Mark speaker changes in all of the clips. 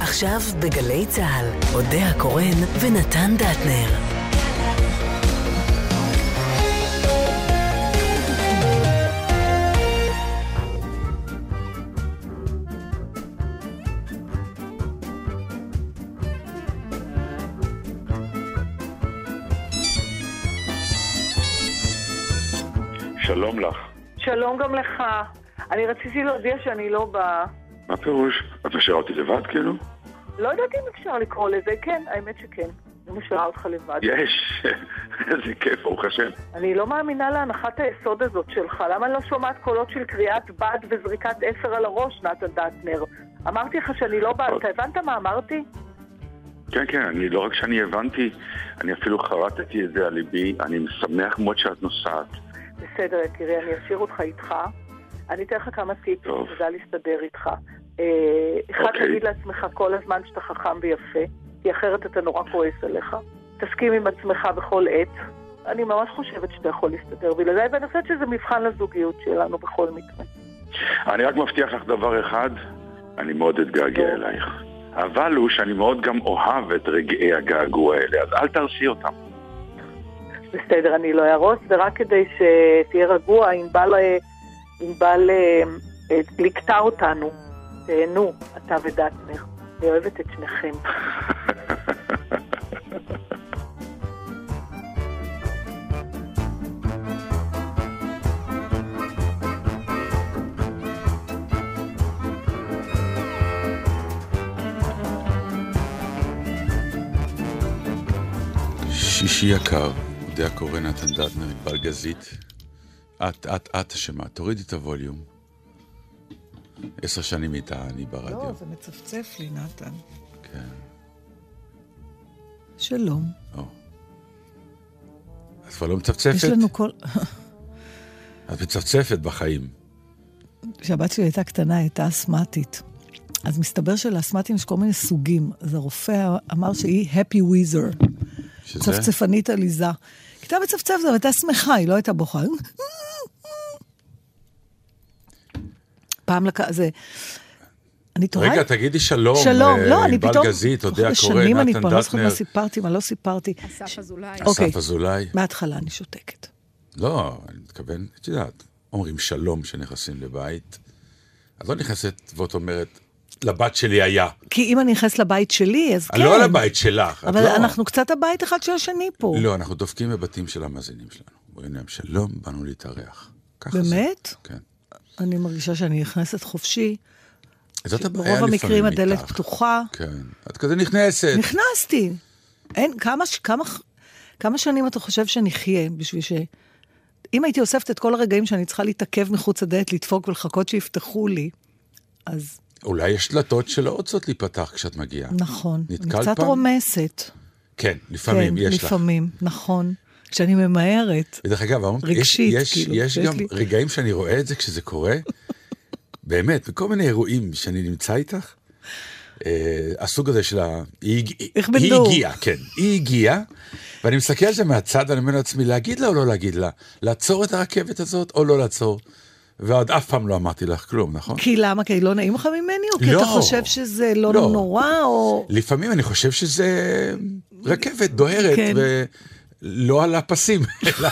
Speaker 1: עכשיו בגלי צה"ל, אודה הקורן ונתן דטנר.
Speaker 2: שלום לך.
Speaker 3: שלום גם לך. אני רציתי להודיע שאני לא באה.
Speaker 2: מה פירוש? את משאירה אותי לבד כאילו?
Speaker 3: לא יודעת אם אפשר לקרוא לזה, כן, האמת שכן. אני משאירה אותך לבד.
Speaker 2: יש, איזה כיף, ברוך השם.
Speaker 3: אני לא מאמינה להנחת היסוד הזאת שלך. למה אני לא שומעת קולות של קריאת בד וזריקת אפר על הראש, נתן דטנר? אמרתי לך שאני לא באה, אתה הבנת מה אמרתי?
Speaker 2: כן, כן, אני לא רק שאני הבנתי, אני אפילו חרטתי את זה על ליבי. אני שמח מאוד שאת נוסעת.
Speaker 3: בסדר, יקירי, אני אשאיר אותך איתך. אני אתן לך כמה טיפים. תדע להסתדר איתך. אה, אחד,
Speaker 2: אוקיי.
Speaker 3: תגיד לעצמך כל הזמן שאתה חכם ויפה, כי אחרת אתה נורא כועס עליך. תסכים עם עצמך בכל עת. אני ממש חושבת שאתה יכול להסתדר בלעדיי, ואני חושבת שזה מבחן לזוגיות שלנו בכל מקרה.
Speaker 2: אני רק מבטיח לך דבר אחד, אני מאוד אתגעגע. אלייך. אבל הוא שאני מאוד גם אוהב את רגעי הגעגוע האלה, אז אל תרסי אותם.
Speaker 3: בסדר, אני לא אהרוס, ורק כדי שתהיה רגוע, ענבל אה, ענבל, אה, אה, ליקטה אותנו. תהנו, אתה ודטנר. אני אוהבת את שניכם.
Speaker 4: שישי יקר, אודה הקורא נתן דטנר, ענבל גזית. את, את, את אשמה, תורידי את הווליום. עשר שנים איתה, אני ברדיו.
Speaker 5: לא, זה מצפצף לי, נתן.
Speaker 4: כן,
Speaker 5: שלום.
Speaker 4: או. את כבר לא מצפצפת?
Speaker 5: יש לנו כל...
Speaker 4: את מצפצפת בחיים.
Speaker 5: כשהבת שלי הייתה קטנה, היא הייתה אסתמטית. אז מסתבר שלאסתמטים יש כל מיני סוגים. אז הרופא אמר שהיא happy wheezer,
Speaker 4: שזה?
Speaker 5: צפצפנית עליזה. היא הייתה מצפצפת, אבל הייתה שמחה, היא לא הייתה בוכה. פעם לקח... זה... אני תוהה...
Speaker 4: רגע, תגידי שלום.
Speaker 5: שלום,
Speaker 4: אה,
Speaker 5: לא, אני
Speaker 4: ענבל
Speaker 5: פתאום...
Speaker 4: גזית, אודה
Speaker 5: אחרי
Speaker 4: הקורא,
Speaker 5: שנים אני
Speaker 4: נתן
Speaker 5: כבר לא זוכרת מה
Speaker 4: דטנר,
Speaker 5: סיפרתי, מה לא סיפרתי.
Speaker 6: אסף אזולאי.
Speaker 5: אוקיי.
Speaker 4: אסף אזולאי.
Speaker 5: מההתחלה אני שותקת.
Speaker 4: לא, אני מתכוון, את יודעת, אומרים שלום כשנכנסים לבית. את לא נכנסת ואת אומרת, לבת שלי היה.
Speaker 5: כי אם אני נכנסת לבית שלי, אז כן.
Speaker 4: לא על הבית שלך. את
Speaker 5: אבל
Speaker 4: לא.
Speaker 5: אנחנו קצת הבית אחד של השני פה.
Speaker 4: לא, אנחנו דופקים בבתים של המאזינים שלנו. אומרים להם, שלום, באנו להתארח. זה.
Speaker 5: באמת?
Speaker 4: כן.
Speaker 5: אני מרגישה שאני נכנסת חופשי.
Speaker 4: זאת הבעיה
Speaker 5: ברוב
Speaker 4: לפעמים
Speaker 5: המקרים הדלת
Speaker 4: איתך.
Speaker 5: פתוחה.
Speaker 4: כן. את כזה נכנסת.
Speaker 5: נכנסתי. אין, כמה, כמה, כמה שנים אתה חושב שנחיה בשביל ש... אם הייתי אוספת את כל הרגעים שאני צריכה להתעכב מחוץ לדלת, לדפוק ולחכות שיפתחו לי, אז
Speaker 4: אולי יש דלתות שלא רוצות להיפתח כשאת מגיעה.
Speaker 5: נכון. אני
Speaker 4: נתקלת
Speaker 5: קצת
Speaker 4: פעם?
Speaker 5: רומסת.
Speaker 4: כן, לפעמים
Speaker 5: כן,
Speaker 4: יש לך.
Speaker 5: לפעמים, נכון. כשאני ממהרת.
Speaker 4: ודרך אגב,
Speaker 5: רגשית,
Speaker 4: יש,
Speaker 5: כאילו,
Speaker 4: יש
Speaker 5: שיש
Speaker 4: גם
Speaker 5: לי-
Speaker 4: רגעים שאני רואה את זה כשזה קורה, באמת, בכל מיני אירועים שאני נמצא איתך, אה, הסוג הזה של ה... היא,
Speaker 5: איך
Speaker 4: היא
Speaker 5: בדור.
Speaker 4: הגיעה, כן, היא הגיעה, ואני מסתכל על זה מהצד ואני אומר לעצמי, להגיד לה או לא להגיד לה? לעצור את הרכבת הזאת או לא לעצור? ועוד אף פעם לא אמרתי לך כלום, נכון?
Speaker 5: כי למה? כי לא נעים לך ממני? או כי
Speaker 4: לא.
Speaker 5: אתה חושב שזה לא,
Speaker 4: לא.
Speaker 5: נורא? או...
Speaker 4: לפעמים אני חושב שזה רכבת דוהרת,
Speaker 5: כן.
Speaker 4: ולא על הפסים, אלא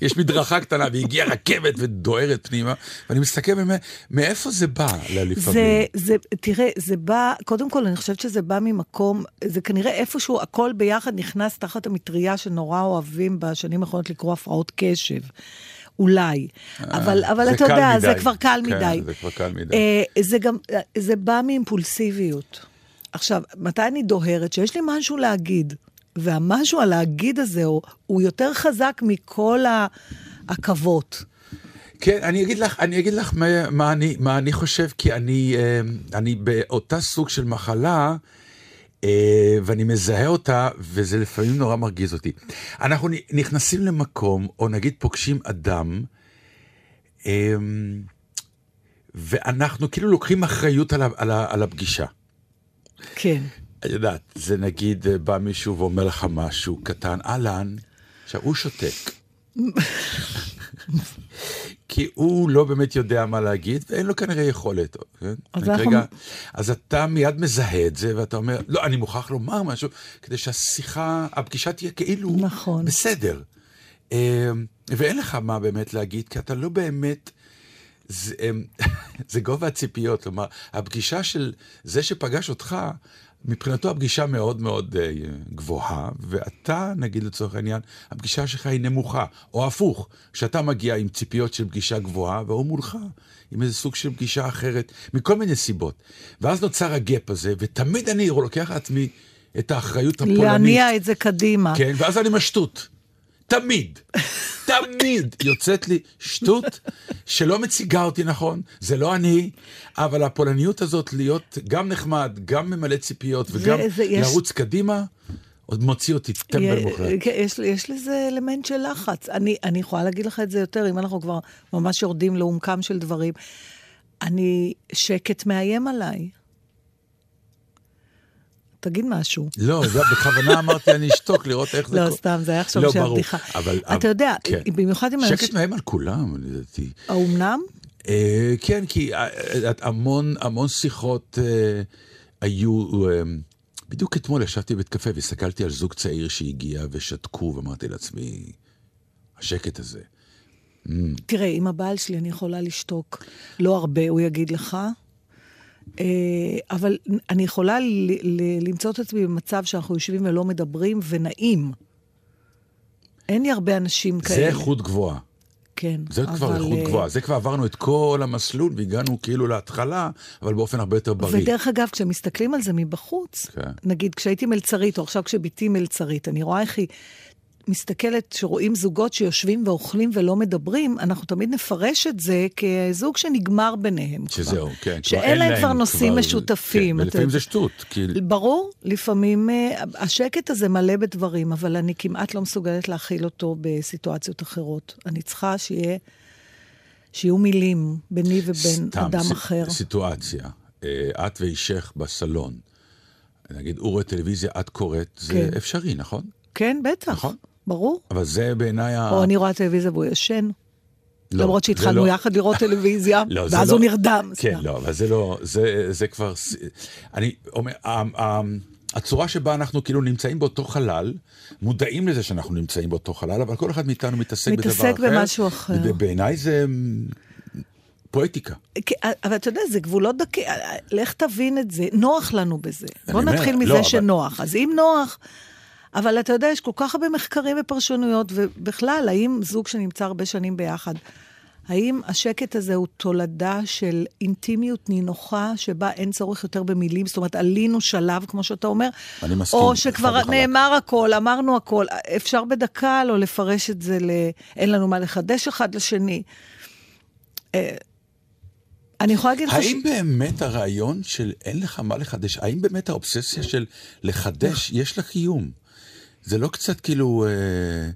Speaker 4: יש מדרכה קטנה והגיעה רכבת ודוהרת פנימה, ואני מסתכל באמת, מאיפה זה בא לפעמים?
Speaker 5: זה, זה, תראה, זה בא, קודם כל, אני חושבת שזה בא ממקום, זה כנראה איפשהו הכל ביחד נכנס תחת המטריה שנורא אוהבים בשנים האחרונות לקרוא הפרעות קשב. אולי. אבל, אבל
Speaker 4: זה
Speaker 5: אתה יודע,
Speaker 4: מדי.
Speaker 5: זה כבר קל
Speaker 4: כן,
Speaker 5: מדי.
Speaker 4: זה כבר קל מדי.
Speaker 5: אה, זה גם, זה בא מאימפולסיביות. עכשיו, מתי אני דוהרת? שיש לי משהו להגיד, והמשהו הלהגיד הזה הוא, הוא יותר חזק מכל העכבות.
Speaker 4: כן, אני אגיד לך, אני אגיד לך מה, מה, אני, מה אני חושב, כי אני, אה, אני באותה סוג של מחלה, אה, ואני מזהה אותה, וזה לפעמים נורא מרגיז אותי. אנחנו נכנסים למקום, או נגיד פוגשים אדם, אה, ואנחנו כאילו לוקחים אחריות על, על, על הפגישה.
Speaker 5: כן.
Speaker 4: את יודעת, זה נגיד, אה, בא מישהו ואומר לך משהו קטן, אהלן, עכשיו הוא שותק. כי הוא לא באמת יודע מה להגיד, ואין לו כנראה יכולת. כן?
Speaker 5: אז אנחנו-
Speaker 4: רגע, אז אתה מיד מזהה את זה, ואתה אומר, לא, אני מוכרח לומר משהו, כדי שהשיחה, הפגישה תהיה כאילו
Speaker 5: נכון.
Speaker 4: בסדר. אה, ואין לך מה באמת להגיד, כי אתה לא באמת... זה, אה, זה גובה הציפיות, כלומר, הפגישה של זה שפגש אותך, מבחינתו הפגישה מאוד מאוד אה, גבוהה, ואתה, נגיד לצורך העניין, הפגישה שלך היא נמוכה, או הפוך, שאתה מגיע עם ציפיות של פגישה גבוהה, והוא מולך עם איזה סוג של פגישה אחרת, מכל מיני סיבות. ואז נוצר הגאפ הזה, ותמיד אני לוקח לעצמי את האחריות הפולנית.
Speaker 5: להניע את זה קדימה.
Speaker 4: כן, ואז אני משטות. תמיד, תמיד יוצאת לי שטות שלא מציגה אותי נכון, זה לא אני, אבל הפולניות הזאת להיות גם נחמד, גם ממלא ציפיות וגם
Speaker 5: זה- יש-
Speaker 4: לרוץ קדימה, עוד מוציא אותי טמבל מוחלט.
Speaker 5: כן, יש, יש לזה אלמנט של לחץ. אני, אני יכולה להגיד לך את זה יותר, אם אנחנו כבר ממש יורדים לעומקם של דברים. אני, שקט מאיים עליי. תגיד משהו.
Speaker 4: לא, בכוונה אמרתי אני אשתוק לראות איך זה
Speaker 5: לא. סתם, זה היה עכשיו
Speaker 4: לא,
Speaker 5: שהיה
Speaker 4: ברור,
Speaker 5: בדיחה.
Speaker 4: אבל-
Speaker 5: אתה יודע,
Speaker 4: כן.
Speaker 5: במיוחד עם אנשים...
Speaker 4: שקט מאיים על כולם, לדעתי.
Speaker 5: האומנם?
Speaker 4: אה, כן, כי אה, אה, המון, המון שיחות היו... בדיוק אתמול ישבתי בבית קפה והסתכלתי על זוג צעיר שהגיע ושתקו, ואמרתי לעצמי, השקט הזה.
Speaker 5: תראה, עם הבעל שלי אני יכולה לשתוק. לא הרבה, הוא יגיד לך. אה, אבל אני יכולה למצוא את עצמי במצב שאנחנו יושבים ולא מדברים, ונעים. אין לי הרבה אנשים
Speaker 4: זה
Speaker 5: כאלה.
Speaker 4: איכות גבוהה.
Speaker 5: כן.
Speaker 4: זה כבר
Speaker 5: אבל,
Speaker 4: איכות
Speaker 5: אה,
Speaker 4: גבוהה. זה כבר עברנו את כל המסלול והגענו כאילו להתחלה, אבל באופן הרבה יותר בריא.
Speaker 5: ודרך אגב, כשמסתכלים על זה מבחוץ,
Speaker 4: כן.
Speaker 5: נגיד כשהייתי מלצרית, או עכשיו כשבתי מלצרית, אני רואה איך היא מסתכלת, שרואים זוגות שיושבים ואוכלים ולא מדברים, אנחנו תמיד נפרש את זה כזוג שנגמר ביניהם. כבר.
Speaker 4: שזהו, כן. כבר
Speaker 5: שאין להם כבר נושאים
Speaker 4: כבר-
Speaker 5: משותפים.
Speaker 4: כן, ולפעמים. זה שטות. כי...
Speaker 5: ברור, לפעמים אה, השקט הזה מלא בדברים, אבל אני כמעט לא מסוגלת להכיל אותו בסיטואציות אחרות. אני צריכה שיהיה, שיהיו מילים ביני ובין
Speaker 4: סתם,
Speaker 5: אדם
Speaker 4: ס-
Speaker 5: אחר.
Speaker 4: סיטואציה, אה, את ואישך בסלון, נגיד, הוא רואה טלוויזיה, את קוראת, זה
Speaker 5: כן.
Speaker 4: אפשרי, נכון?
Speaker 5: כן, בטח.
Speaker 4: נכון.
Speaker 5: ברור.
Speaker 4: אבל זה בעיניי ה...
Speaker 5: או אני רואה טלוויזיה והוא ישן.
Speaker 4: לא,
Speaker 5: למרות שהתחלנו
Speaker 4: לא-
Speaker 5: יחד לראות טלוויזיה,
Speaker 4: לא,
Speaker 5: ואז
Speaker 4: לא-
Speaker 5: הוא נרדם.
Speaker 4: כן,
Speaker 5: סתם.
Speaker 4: לא, אבל זה לא, זה, זה כבר, אני אומר, הצורה שבה אנחנו כאילו נמצאים באותו חלל, מודעים לזה שאנחנו נמצאים באותו חלל, אבל כל אחד מאיתנו מתעסק בדבר אחר.
Speaker 5: מתעסק במשהו אחר.
Speaker 4: ובעיניי זה פואטיקה.
Speaker 5: אבל אתה יודע, זה גבולות דקי, לך תבין את זה, נוח לנו בזה. בוא
Speaker 4: אומר,
Speaker 5: נתחיל
Speaker 4: לא,
Speaker 5: מזה
Speaker 4: אבל-
Speaker 5: שנוח. אז אם נוח, אבל אתה יודע, יש כל כך הרבה מחקרים ופרשנויות, ובכלל, האם זוג שנמצא הרבה שנים ביחד, האם השקט הזה הוא תולדה של אינטימיות נינוחה, שבה אין צורך יותר במילים, זאת אומרת, עלינו שלב, כמו שאתה אומר,
Speaker 4: אני מסכים,
Speaker 5: או שכבר. נאמר הכל, אמרנו הכל, אפשר בדקה לא לפרש את זה ל... אין לנו מה לחדש אחד לשני. אה, אני יכולה להגיד לך...
Speaker 4: האם באמת הרעיון של אין לך מה לחדש, האם באמת האובססיה של לחדש, יש לה קיום? זה לא קצת כאילו אה,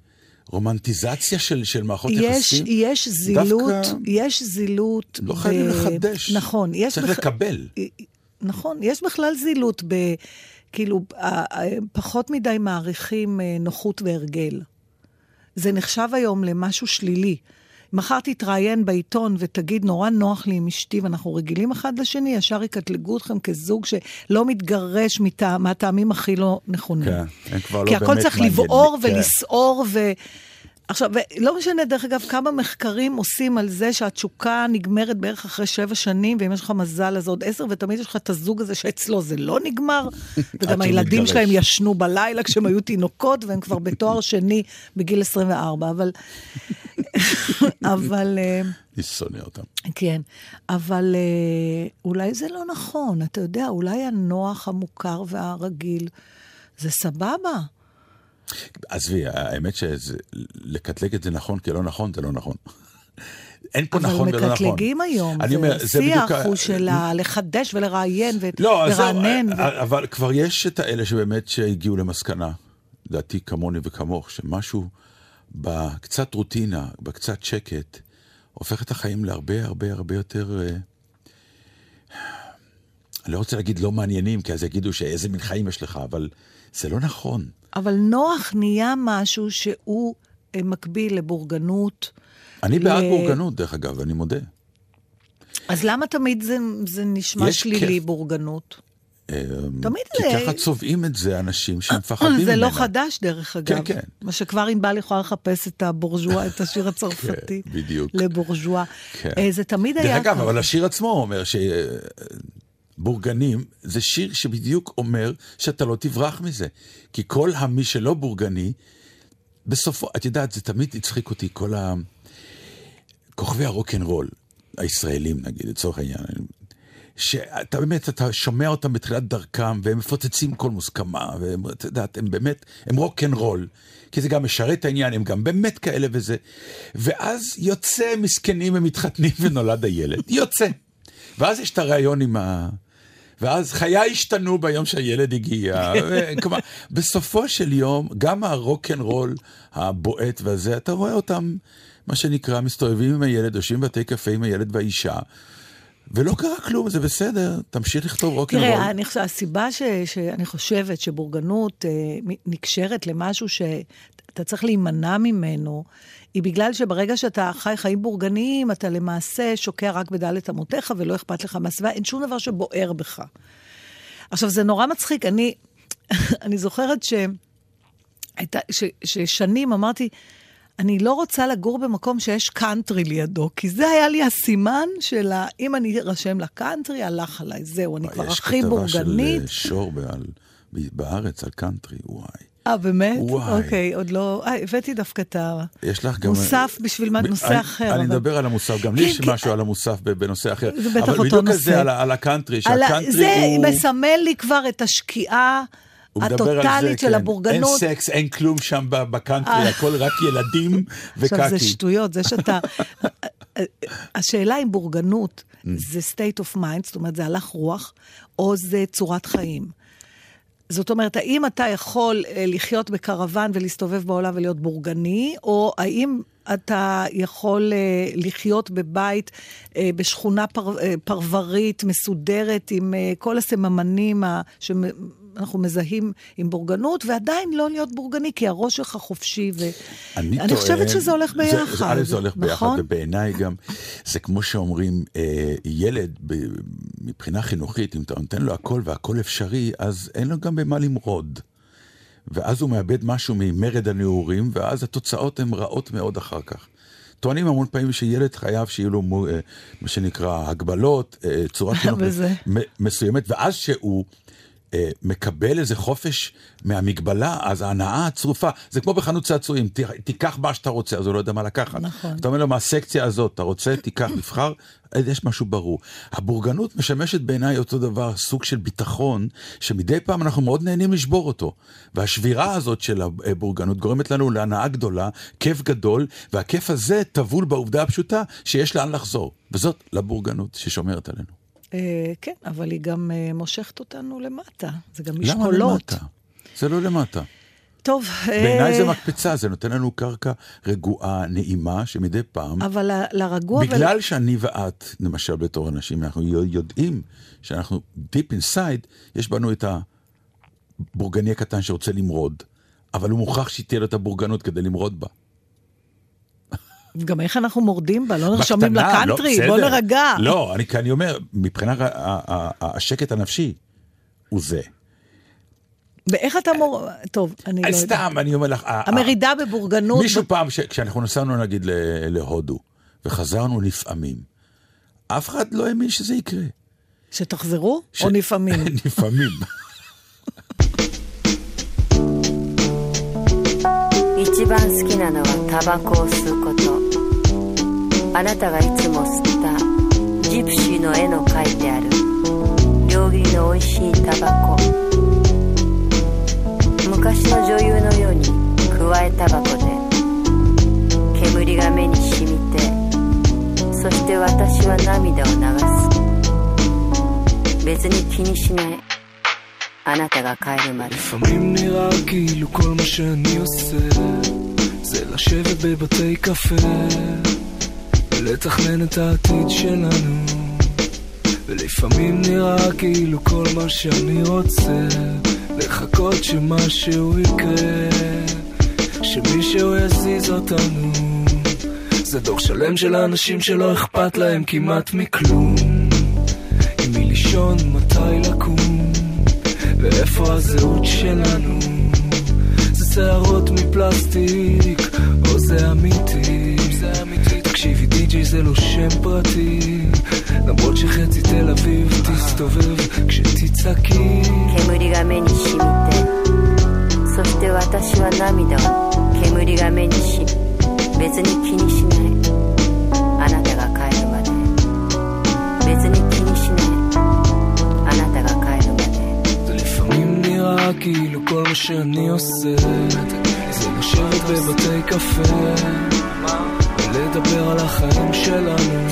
Speaker 4: רומנטיזציה של, של מערכות
Speaker 5: יש,
Speaker 4: יחסים?
Speaker 5: יש זילות,
Speaker 4: דווקא
Speaker 5: יש זילות.
Speaker 4: לא חייבים לחדש.
Speaker 5: נכון, יש...
Speaker 4: צריך לקבל.
Speaker 5: נכון, יש בכלל זילות ב... כאילו, פחות מדי מעריכים אה, נוחות והרגל. זה נחשב היום למשהו שלילי. מחר תתראיין בעיתון ותגיד, נורא נוח לי עם אשתי ואנחנו רגילים אחד לשני, ישר יקטלגו אתכם כזוג שלא מתגרש מטע- מהטעמים הכי לא נכונים.
Speaker 4: כן, הם כבר לא
Speaker 5: כי הכל
Speaker 4: באמת
Speaker 5: צריך
Speaker 4: מעניינים.
Speaker 5: לבעור
Speaker 4: כן.
Speaker 5: ולסעור ו... עכשיו, לא משנה, דרך אגב, כמה מחקרים עושים על זה שהתשוקה נגמרת בערך אחרי שבע שנים, ואם יש לך מזל אז עוד עשר, ותמיד יש לך את הזוג הזה שאצלו זה לא נגמר, וגם הילדים
Speaker 4: מתגרש.
Speaker 5: שלהם ישנו בלילה כשהם היו תינוקות, והם כבר בתואר שני בגיל 24, אבל... אבל... אה,
Speaker 4: אני שונא אותם.
Speaker 5: כן, אבל אה, אולי זה לא נכון, אתה יודע, אולי הנוח, המוכר והרגיל, זה סבבה.
Speaker 4: עזבי, האמת שלקטלג את זה נכון כלא נכון, זה לא נכון. אין פה
Speaker 5: אבל
Speaker 4: נכון ולא נכון.
Speaker 5: מקטלגים היום,
Speaker 4: אני אומר, זה ה-
Speaker 5: הוא של לחדש ולראיין
Speaker 4: לא,
Speaker 5: ולרענן. ו-
Speaker 4: אבל כבר יש את האלה שבאמת שהגיעו למסקנה, לדעתי כמוני וכמוך, שמשהו בקצת רוטינה, בקצת שקט, הופך את החיים להרבה הרבה הרבה יותר... אה, אני לא רוצה להגיד לא מעניינים, כי אז יגידו שאיזה מין חיים יש לך, אבל זה לא נכון.
Speaker 5: אבל נוח נהיה משהו שהוא אה, מקביל לבורגנות,
Speaker 4: אני בעד
Speaker 5: ל-
Speaker 4: בורגנות, דרך אגב, אני מודה.
Speaker 5: אז למה תמיד זה, זה נשמע שלילי,
Speaker 4: כיף.
Speaker 5: בורגנות?
Speaker 4: אה,
Speaker 5: תמיד
Speaker 4: כי
Speaker 5: זה-
Speaker 4: ככה צובעים את זה אנשים שמפחדים ממנה.
Speaker 5: זה לא חדש, דרך אגב.
Speaker 4: כן.
Speaker 5: מה שכבר ענבל יכולה לחפש את הבורז'ואה, את השיר הצרפתי.
Speaker 4: כן, בדיוק.
Speaker 5: לבורז'ואה.
Speaker 4: כן.
Speaker 5: אה, זה תמיד היה...
Speaker 4: דרך אגב. אבל השיר עצמו אומר שבורגנים זה שיר שבדיוק אומר שאתה לא תברח מזה. כי כל המי שלא בורגני, בסופו, את יודעת, זה תמיד הצחיק אותי, כל ה... כוכבי הרוקנרול, הישראלים נגיד, לצורך העניין, שאתה באמת, אתה שומע אותם בתחילת דרכם, והם מפוצצים כל מוסכמה, והם, את יודעת, הם באמת, הם רוקנרול, כי זה גם משרת העניין, הם גם באמת כאלה וזה. ואז יוצא מסכנים ומתחתנים ונולד הילד, יוצא. ואז יש את הריאיון עם ה... ואז חיי השתנו ביום שהילד הגיע. כלומר, בסופו של יום, גם הרוקנרול הבועט והזה, אתה רואה אותם, מה שנקרא, מסתובבים עם הילד, יושבים בבתי קפה עם הילד והאישה, ולא קרה כלום, זה בסדר, תמשיך לכתוב רוקנרול.
Speaker 5: תראה, אני הסיבה ש, שאני חושבת שבורגנות אה, נקשרת למשהו שאתה צריך להימנע ממנו, היא בגלל שברגע שאתה חי חיים בורגניים, אתה למעשה שוקע רק בדלת אמותיך ולא אכפת לך מהסביבה, אין שום דבר שבוער בך. עכשיו, זה נורא מצחיק, אני, אני זוכרת ש, הייתה, ש, ששנים אמרתי, אני לא רוצה לגור במקום שיש קאנטרי לידו, כי זה היה לי הסימן של ה... אם אני ארשם לקאנטרי, הלך עליי, זהו, אני כבר הכי בורגנית.
Speaker 4: יש כתבה של אה, שור בעל, בארץ על קאנטרי, וואי.
Speaker 5: אה, באמת?
Speaker 4: וואי.
Speaker 5: אוקיי, עוד לא... אה, הבאתי דווקא את
Speaker 4: יש לך גם...
Speaker 5: המוסף בשביל מה- נושא אחר.
Speaker 4: אני
Speaker 5: אבל-
Speaker 4: מדבר על המוסף, גם לי
Speaker 5: כן,
Speaker 4: יש
Speaker 5: כן.
Speaker 4: משהו על המוסף בנושא אחר.
Speaker 5: זה בטח
Speaker 4: אבל
Speaker 5: אותו
Speaker 4: בדיוק על
Speaker 5: נושא.
Speaker 4: זה, על ה- על הקאנטרי,
Speaker 5: ה-
Speaker 4: שהקאנטרי
Speaker 5: זה
Speaker 4: הוא...
Speaker 5: מסמל לי כבר את השקיעה
Speaker 4: זה,
Speaker 5: הטוטלית של
Speaker 4: כן.
Speaker 5: הבורגנות.
Speaker 4: אין סקס, אין כלום שם בקאנטרי,
Speaker 5: אה.
Speaker 4: הכל רק ילדים
Speaker 5: עכשיו, זה
Speaker 4: וקקי.
Speaker 5: שטויות, זה שאתה... השאלה אם בורגנות
Speaker 4: Mm.
Speaker 5: זה state of mind, זאת אומרת, זה הלך רוח, או זה צורת חיים. זאת אומרת, האם אתה יכול אה, לחיות בקרוון ולהסתובב בעולם ולהיות בורגני, או האם אתה יכול אה, לחיות בבית, אה, בשכונה פר, פרברית, מסודרת, עם כל הסממנים ה- שאנחנו מזהים עם בורגנות, ועדיין לא להיות בורגני, כי הראש שלך חופשי. ו...
Speaker 4: אני
Speaker 5: אני
Speaker 4: טוען-
Speaker 5: חושבת שזה הולך
Speaker 4: זה-
Speaker 5: ביחד,
Speaker 4: א', זה הולך ביחד,
Speaker 5: נכון?
Speaker 4: ובעיניי גם, זה כמו שאומרים, אה, ילד, ב- מבחינה חינוכית, אם אתה נותן לו הכל והכל אפשרי, אז אין לו גם במה למרוד. ואז הוא מאבד משהו ממרד הנעורים, ואז התוצאות הן רעות מאוד אחר כך. טוענים המון פעמים שילד חייב שיהיו לו אה, מה שנקרא הגבלות, אה, צורת חינוך מסוימת, ואז שהוא מקבל איזה חופש מהמגבלה, אז ההנאה הצרופה, זה כמו בחנות צעצועים, ת- תיקח מה שאתה רוצה, אז הוא לא יודע מה לקחת.
Speaker 5: נכון.
Speaker 4: אתה אומר לו, מהסקציה הזאת, אתה רוצה, תיקח, תבחר, אז יש משהו ברור. הבורגנות משמשת בעיניי אותו דבר, סוג של ביטחון, שמדי פעם אנחנו מאוד נהנים לשבור אותו. והשבירה הזאת של הבורגנות גורמת לנו להנאה גדולה, כיף גדול, והכיף הזה טבול בעובדה הפשוטה שיש לאן לחזור. וזאת לבורגנות ששומרת עלינו.
Speaker 5: אה, כן, אבל היא גם אה, מושכת אותנו למטה. זה גם
Speaker 4: למה
Speaker 5: משקולות.
Speaker 4: למטה? זה לא למטה.
Speaker 5: טוב,
Speaker 4: בעיניי
Speaker 5: אה,
Speaker 4: זה מקפצה, זה נותן לנו קרקע רגועה, נעימה, שמדי פעם,
Speaker 5: אבל לרגוע... ול-
Speaker 4: בגלל שאני ואת, למשל בתור אנשים, אנחנו יודעים שאנחנו deep inside, יש בנו את הבורגני הקטן שרוצה למרוד, אבל הוא מוכרח שתהיה לו את הבורגנות כדי למרוד בה.
Speaker 5: גם איך אנחנו מורדים בה, לא נרשמים
Speaker 4: בקטנה, לא,
Speaker 5: לקאנטרי,
Speaker 4: בסדר.
Speaker 5: בוא נרגע.
Speaker 4: לא, אני, אני אומר, מבחינת השקט הנפשי, הוא זה.
Speaker 5: ואיך אתה מור... טוב, אני לא יודעת.
Speaker 4: סתם, אני אומר לך,
Speaker 5: המרידה בבורגנות...
Speaker 4: מישהו פעם, כשאנחנו נסענו נגיד להודו, וחזרנו לפעמים, אף אחד לא האמין שזה יקרה.
Speaker 5: שתחזרו? או לפעמים?
Speaker 4: לפעמים.
Speaker 6: 一番好きなのはタバコを吸うこと。あなたがいつも吸ったジプシーの絵の描いてある。両切りの美味しいタバコ。昔の女優のようにくわえタバコで煙が目に染みてそして私は涙を流す。別に気にしない。あなたが帰るまで
Speaker 7: לפעמים נראה כאילו כל מה שאני עושה זה לשבת בבתי קפה ולתכנן את העתיד שלנו ולפעמים נראה כאילו כל מה שאני רוצה לחכות שמשהו יקרה שמישהו יזיז אותנו
Speaker 8: זה דור שלם של האנשים שלא אכפת להם כמעט מכלום. עם מי לישון, מתי לקום, ואיפה הזהות שלנו. זה שערות מפלסטיק, או זה אמיתי. תקשיבי, די.ג'יי זה לא שם פרטי, למרות שחצי תל אביב תסתובב כשתצעקי.
Speaker 6: 煙が目に染みてそして私は涙を煙が目にし別に気にしないあなたが帰るまで別に気にしないあなたが
Speaker 8: כאילו כל מה שאני עושה. זה לשבת בבתי קפה ולדבר על החיים שלנו.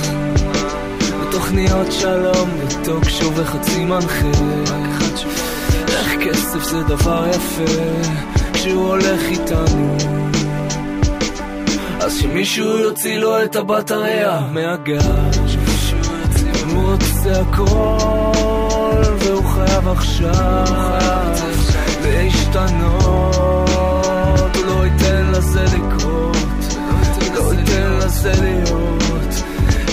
Speaker 8: בתוכניות שלום וטוק שו וחצי מנחה. איך כסף זה דבר יפה כשהוא הולך איתנו. אז שמישהו יוציא לו את הבטריה מהגז הוא רוצה הכל והוא חייב עכשיו להשתנות הוא לא ייתן לזה לקרות לא ייתן לזה להיות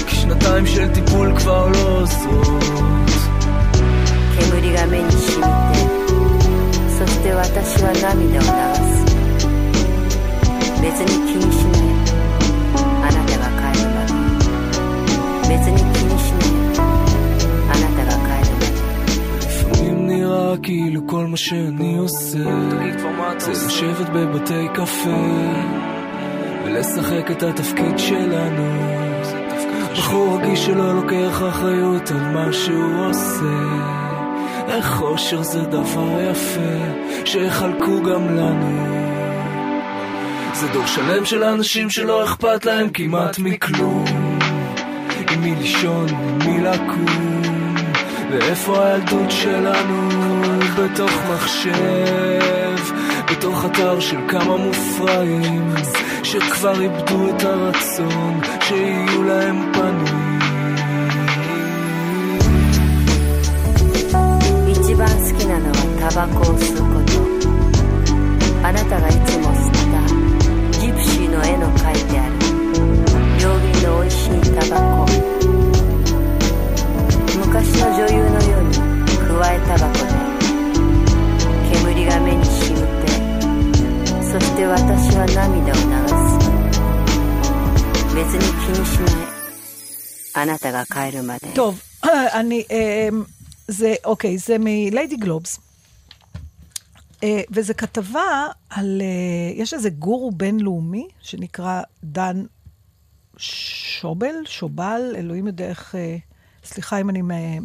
Speaker 8: כי שנתיים של טיפול כבר לא עוזרות
Speaker 6: 煙が目に染みてそして私は涙を流す別に気にしないあなたが帰るまで別に
Speaker 8: נראה כאילו כל מה שאני עושה. זה לשבת בבתי קפה ולשחק את התפקיד שלנו. בחור רגיש שלא לוקח אחריות על מה שהוא עושה. איך אושר זה דבר יפה שיחלקו גם לנו. זה דור שלם של אנשים שלא אכפת להם כמעט מכלום. עם מי לישון, עם מי לקום ואיפה הילדות שלנו בתוך מחשב בתוך אתר של כמה מופרעים שכבר איבדו את הרצון שיהיו להם פנים
Speaker 6: 一番好きなのはタバコを吸うことあなたがいつも吸ったジプシーの絵の描いてある料理の美味しいタバコ 昔の女優のように加えタバコで煙が目にしみてそして私は涙を流す別に気にしないあなたが帰るまで
Speaker 5: טוב, אני, אה, זה, אוקיי, זה מליידי גלובס. אה, וזה כתבה על, אה, יש איזה גורו בינלאומי שנקרא דן שובל, שובל, אלוהים יודע איך, אה, סליחה אם אני אה,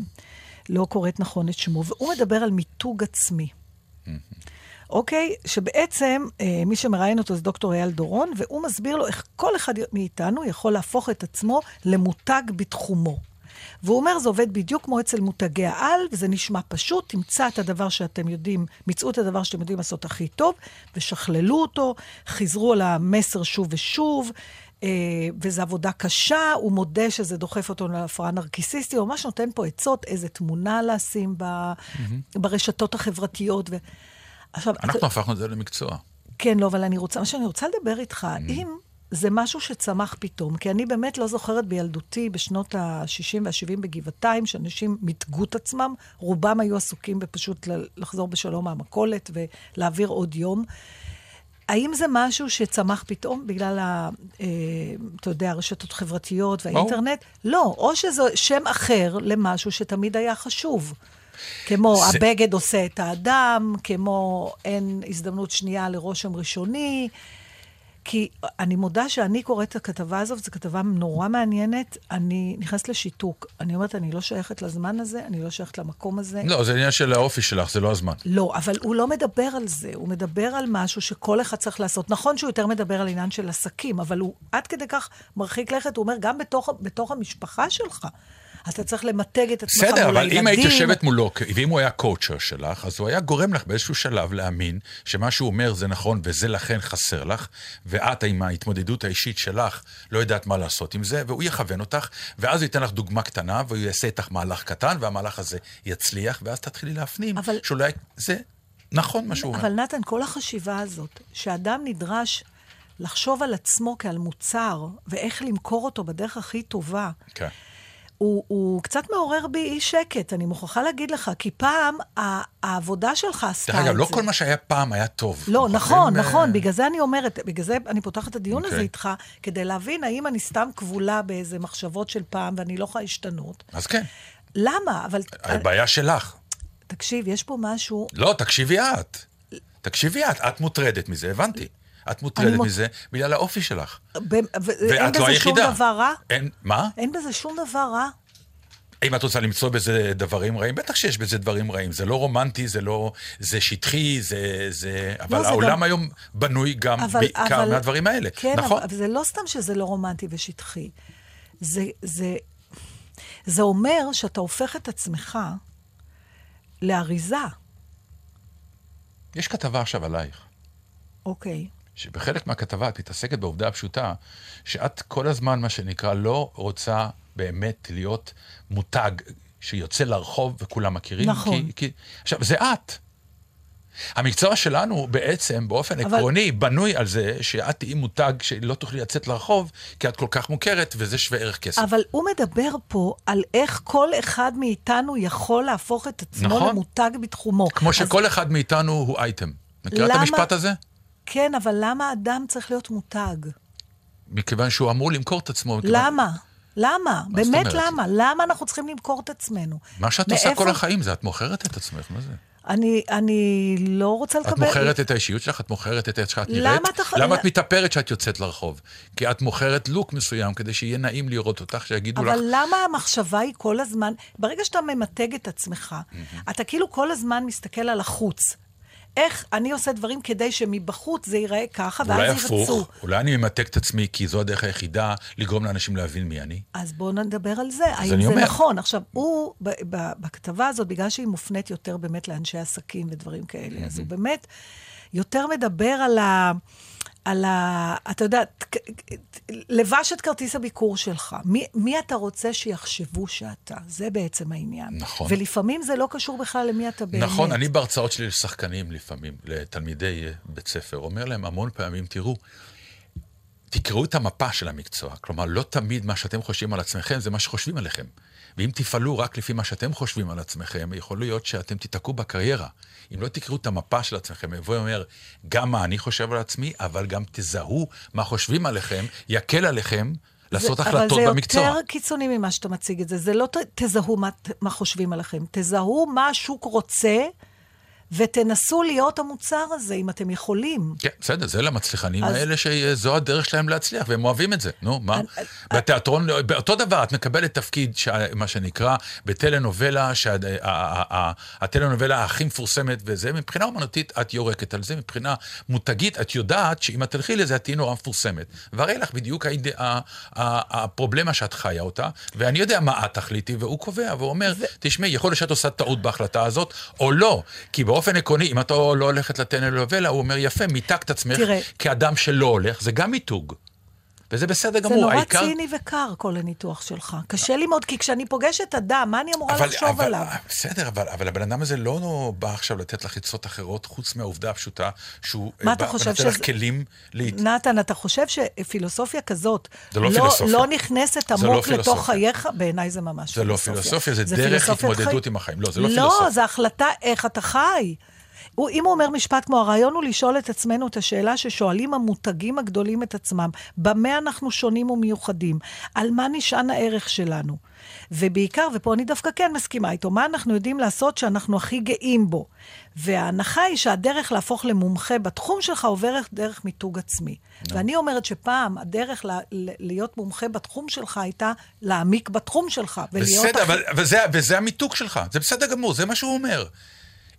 Speaker 5: לא קוראת נכון את שמו, והוא מדבר על מיתוג עצמי. אוקיי? שבעצם אה, מי שמראיין אותו זה דוקטור אייל דורון, והוא מסביר לו איך כל אחד מאיתנו יכול להפוך את עצמו למותג בתחומו. והוא אומר, זה עובד בדיוק כמו אצל מותגי העל, וזה נשמע פשוט, תמצא את הדבר שאתם יודעים, מצאו את הדבר שאתם יודעים לעשות הכי טוב, ושכללו אותו, חזרו על המסר שוב ושוב, וזו עבודה קשה, הוא מודה שזה דוחף אותו להפרעה נרקיסיסטית, הוא ממש נותן פה עצות, איזה תמונה לשים ב, ברשתות החברתיות. ו... עכשיו,
Speaker 4: אנחנו הפכנו את זה למקצוע.
Speaker 5: כן, לא, אבל אני רוצה, מה שאני רוצה לדבר איתך, אם זה משהו שצמח פתאום, כי אני באמת לא זוכרת בילדותי, בשנות ה-60 וה-70 בגבעתיים, שאנשים מיתגו את עצמם, רובם היו עסוקים בפשוט לחזור בשלום מהמכולת ולהעביר עוד יום. האם זה משהו שצמח פתאום בגלל, ה, אה, אתה יודע, הרשתות החברתיות והאינטרנט? לא, או שזה שם אחר למשהו שתמיד היה חשוב. כמו
Speaker 4: זה-
Speaker 5: הבגד עושה את האדם, כמו אין הזדמנות שנייה לרושם ראשוני. כי אני מודה שאני קוראת את הכתבה הזאת, זו כתבה נורא מעניינת, אני נכנסת לשיתוק. אני אומרת, אני לא שייכת לזמן הזה, אני לא שייכת למקום הזה.
Speaker 4: לא, זה עניין של האופי שלך, זה לא הזמן.
Speaker 5: לא, אבל הוא לא מדבר על זה, הוא מדבר על משהו שכל אחד צריך לעשות. נכון שהוא יותר מדבר על עניין של עסקים, אבל הוא עד כדי כך מרחיק לכת, הוא אומר, גם בתוך, בתוך המשפחה שלך, אתה צריך למתג את עצמך מול
Speaker 4: בסדר, אבל
Speaker 5: הילדים.
Speaker 4: אם היית יושבת מולו, ואם הוא היה קואוצ'ר שלך, אז הוא היה גורם לך באיזשהו שלב להאמין שמה שהוא אומר זה נכון וזה לכן חסר לך, ואת עם ההתמודדות האישית שלך לא יודעת מה לעשות עם זה, והוא יכוון אותך, ואז הוא ייתן לך דוגמה קטנה, והוא יעשה איתך מהלך קטן, והמהלך הזה יצליח, ואז תתחילי להפנים
Speaker 5: אבל-
Speaker 4: שאולי זה נכון מה שהוא אומר.
Speaker 5: אבל נתן, כל החשיבה הזאת, שאדם נדרש לחשוב על עצמו כעל מוצר, ואיך למכור אותו בדרך הכי טובה,
Speaker 4: כן.
Speaker 5: הוא, הוא קצת מעורר בי אי שקט, אני מוכרחה להגיד לך, כי פעם העבודה שלך עשתה את
Speaker 4: דרך
Speaker 5: זה.
Speaker 4: אגב, לא כל מה שהיה פעם היה טוב.
Speaker 5: לא, נכון, נכון,
Speaker 4: אה,
Speaker 5: בגלל זה אני אומרת, בגלל זה אני פותחת את הדיון הזה
Speaker 4: אוקיי.
Speaker 5: איתך, כדי להבין האם אני סתם כבולה באיזה מחשבות של פעם ואני לא יכולה להשתנות.
Speaker 4: אז כן,
Speaker 5: למה? אבל
Speaker 4: הבעיה שלך.
Speaker 5: תקשיב, יש פה משהו...
Speaker 4: לא, תקשיבי את. תקשיבי את, את מוטרדת מזה, הבנתי. את מוטרדת
Speaker 5: מוט-
Speaker 4: מזה בגלל האופי שלך.
Speaker 5: ב- ו- אין
Speaker 4: ואת לא
Speaker 5: בזה שום
Speaker 4: היחידה.
Speaker 5: דבר רע?
Speaker 4: אין, מה?
Speaker 5: אין בזה שום דבר רע.
Speaker 4: אם את רוצה למצוא בזה דברים רעים, בטח שיש בזה דברים רעים. זה לא רומנטי, זה לא... זה שטחי, זה... זה... אבל
Speaker 5: לא, זה
Speaker 4: העולם
Speaker 5: גם-
Speaker 4: היום בנוי גם
Speaker 5: אבל,
Speaker 4: בעיקר
Speaker 5: אבל,
Speaker 4: מהדברים האלה.
Speaker 5: כן,
Speaker 4: נכון?
Speaker 5: אבל זה לא סתם שזה לא רומנטי ושטחי. זה, זה, זה אומר שאתה הופך את עצמך לאריזה.
Speaker 4: יש כתבה עכשיו עלייך.
Speaker 5: אוקיי.
Speaker 4: שבחלק מהכתבה את מתעסקת בעובדה הפשוטה, שאת כל הזמן, מה שנקרא, לא רוצה באמת להיות מותג שיוצא לרחוב וכולם מכירים.
Speaker 5: נכון.
Speaker 4: כי, כי... עכשיו, זה את. המקצוע שלנו בעצם, באופן
Speaker 5: אבל-
Speaker 4: עקרוני, בנוי על זה שאת תהיי מותג שלא תוכלי לצאת לרחוב, כי את כל כך מוכרת, וזה שווה ערך כסף.
Speaker 5: אבל הוא מדבר פה על איך כל אחד מאיתנו יכול להפוך את עצמו
Speaker 4: נכון.
Speaker 5: למותג בתחומו.
Speaker 4: כמו
Speaker 5: אז
Speaker 4: שכל אחד מאיתנו הוא אייטם. מכירה את
Speaker 5: למה-
Speaker 4: המשפט הזה?
Speaker 5: כן, אבל למה אדם צריך להיות מותג?
Speaker 4: מכיוון שהוא אמור למכור את עצמו. מכיוון-
Speaker 5: למה? למה? באמת? למה? למה אנחנו צריכים למכור את עצמנו?
Speaker 4: מה שאת עושה
Speaker 5: מאיפה-
Speaker 4: כל החיים זה, את מוכרת את עצמך, מה זה?
Speaker 5: אני, אני לא רוצה לקבל...
Speaker 4: את מוכרת את האישיות שלך, את מוכרת את איך שאת
Speaker 5: למה
Speaker 4: נראית.
Speaker 5: אתה ח-
Speaker 4: למה את
Speaker 5: למה-
Speaker 4: מתאפרת שאת יוצאת לרחוב? כי את מוכרת לוק מסוים כדי שיהיה נעים לראות אותך, שיגידו לך...
Speaker 5: אבל למה המחשבה היא כל הזמן, ברגע שאתה ממתג את עצמך, אתה כאילו כל הזמן מסתכל על החוץ. איך אני עושה דברים כדי שמבחוץ זה ייראה ככה,
Speaker 4: אולי
Speaker 5: ואז ירצו.
Speaker 4: הפוך, אולי אני ממתג את עצמי כי זו הדרך היחידה לגרום לאנשים להבין מי אני.
Speaker 5: אז בואו נדבר על זה, האם
Speaker 4: אני
Speaker 5: זה
Speaker 4: אומר.
Speaker 5: נכון. עכשיו, הוא, ב- ב- בכתבה הזאת, בגלל שהיא מופנית יותר באמת לאנשי עסקים ודברים כאלה, אז הוא באמת יותר מדבר על ה... על ה... אתה יודע, לבש את כרטיס הביקור שלך. מי, מי אתה רוצה שיחשבו שאתה? זה בעצם העניין.
Speaker 4: נכון.
Speaker 5: ולפעמים זה לא קשור בכלל למי אתה באמת.
Speaker 4: נכון, אני בהרצאות שלי לשחקנים לפעמים, לתלמידי בית ספר, אומר להם המון פעמים, תראו, תקראו את המפה של המקצוע. כלומר, לא תמיד מה שאתם חושבים על עצמכם זה מה שחושבים עליכם. ואם תפעלו רק לפי מה שאתם חושבים על עצמכם, יכול להיות שאתם תיתקעו בקריירה. אם לא תקראו את המפה של עצמכם, יבוא ואומר, גם מה אני חושב על עצמי, אבל גם תזהו מה חושבים עליכם, יקל עליכם לעשות
Speaker 5: זה,
Speaker 4: החלטות
Speaker 5: אבל זה
Speaker 4: במקצוע.
Speaker 5: יותר קיצוני ממה שאתה מציג את זה. זה לא ת, תזהו מה, מה חושבים עליכם, תזהו מה השוק רוצה, ותנסו להיות המוצר הזה, אם אתם יכולים.
Speaker 4: כן, בסדר, זה למצליחנים
Speaker 5: אז-
Speaker 4: האלה שזו הדרך שלהם להצליח, והם אוהבים את זה. נו, מה?
Speaker 5: אני-
Speaker 4: בתיאטרון, באותו דבר, את מקבלת תפקיד, שה- מה שנקרא, בטלנובלה, שהטלנובלה הכי מפורסמת וזה, מבחינה אומנותית את יורקת על זה, מבחינה מותגית, את יודעת שאם את תלכי לזה, את תהיי נורא מפורסמת. והרי לך בדיוק האיד- הפרובלמה שאת חיה אותה, ואני יודע מה את תחליטי, והוא קובע, והוא אומר, תשמעי, יכול להיות שאת עושה טעות בהחלטה הזאת, או לא. כי באופן עקרוני, אם את לא הולכת לטלנובלה, הוא אומר, יפה, מיתגת עצמך
Speaker 5: תראה.
Speaker 4: כאדם שלא הולך, זה גם מיתוג. וזה בסדר
Speaker 5: זה
Speaker 4: גמור,
Speaker 5: נורא
Speaker 4: העיקר...
Speaker 5: ציני וקר, כל הניתוח שלך. קשה לי מאוד, כי כשאני פוגשת אדם, מה אני אמורה לחשוב
Speaker 4: אבל,
Speaker 5: עליו?
Speaker 4: בסדר, אבל, אבל הבן אדם הזה לא בא עכשיו לתת לך עצות אחרות, חוץ מהעובדה הפשוטה שהוא אה, בא ונותן לך
Speaker 5: שזה-
Speaker 4: כלים להת...
Speaker 5: נתן, אתה חושב שפילוסופיה כזאת
Speaker 4: זה לא פילוסופיה.
Speaker 5: לא נכנסת
Speaker 4: זה לא
Speaker 5: עמוק לתוך
Speaker 4: פילוסופיה.
Speaker 5: חייך? בעיניי זה ממש
Speaker 4: זה לא פילוסופיה, זה דרך
Speaker 5: פילוסופיית
Speaker 4: התמודדות
Speaker 5: חיים.
Speaker 4: עם החיים. לא, זה לא
Speaker 5: לא,
Speaker 4: פילוסופיה.
Speaker 5: זו החלטה איך אתה חי. הוא, אם הוא אומר משפט כמו, הרעיון הוא לשאול את עצמנו את השאלה ששואלים המותגים הגדולים את עצמם, במה אנחנו שונים ומיוחדים? על מה נשען הערך שלנו? ובעיקר, ופה אני דווקא כן מסכימה איתו, מה אנחנו יודעים לעשות שאנחנו הכי גאים בו? וההנחה היא שהדרך להפוך למומחה בתחום שלך עוברת דרך מיתוג עצמי. ואני אומרת שפעם הדרך ל- ל- להיות מומחה בתחום שלך הייתה להעמיק בתחום שלך. ולהיות
Speaker 4: בסדר,
Speaker 5: הכי-
Speaker 4: אבל, וזה, וזה המיתוג שלך, זה בסדר גמור, זה מה שהוא אומר.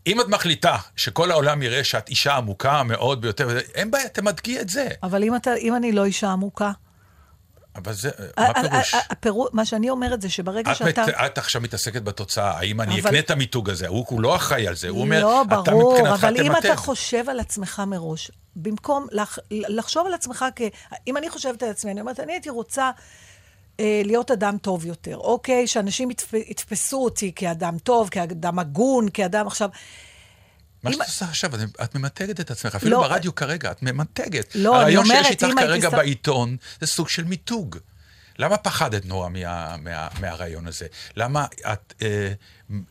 Speaker 4: אם את מחליטה שכל העולם יראה שאת אישה עמוקה מאוד ביותר, אין בעיה, תמדגי את זה.
Speaker 5: אבל אם, אתה, אם אני לא אישה עמוקה,
Speaker 4: אבל זה, מה
Speaker 5: ה-
Speaker 4: פירוש?
Speaker 5: ה- הפירו- מה שאני אומרת זה שברגע
Speaker 4: את,
Speaker 5: שאתה...
Speaker 4: מת, את עכשיו מתעסקת בתוצאה, האם אני
Speaker 5: אבל-
Speaker 4: אקנה את המיתוג הזה, הוא, הוא לא אחראי על זה, הוא אומר,
Speaker 5: לא,
Speaker 4: אתה
Speaker 5: ברור,
Speaker 4: מבחינתך
Speaker 5: אבל אם. אתה חושב על עצמך מראש, במקום לח, לחשוב על עצמך כ... אם אני חושבת על עצמי, אני אומרת, אני הייתי רוצה אה, להיות אדם טוב יותר, אוקיי? שאנשים יתפ, יתפסו אותי כאדם טוב, כאדם הגון, כאדם עכשיו...
Speaker 4: מה
Speaker 5: אם-
Speaker 4: שאת עושה עכשיו, את- ממתגת את עצמך, אפילו
Speaker 5: לא.
Speaker 4: ברדיו כרגע, את ממתגת.
Speaker 5: לא, אני
Speaker 4: הרעיון
Speaker 5: אומרת,
Speaker 4: שיש איתך
Speaker 5: אם הייתי
Speaker 4: כרגע
Speaker 5: שם-
Speaker 4: בעיתון, זה סוג של מיתוג. למה פחדת נורא מה, מה, מהרעיון הזה? למה את, אה,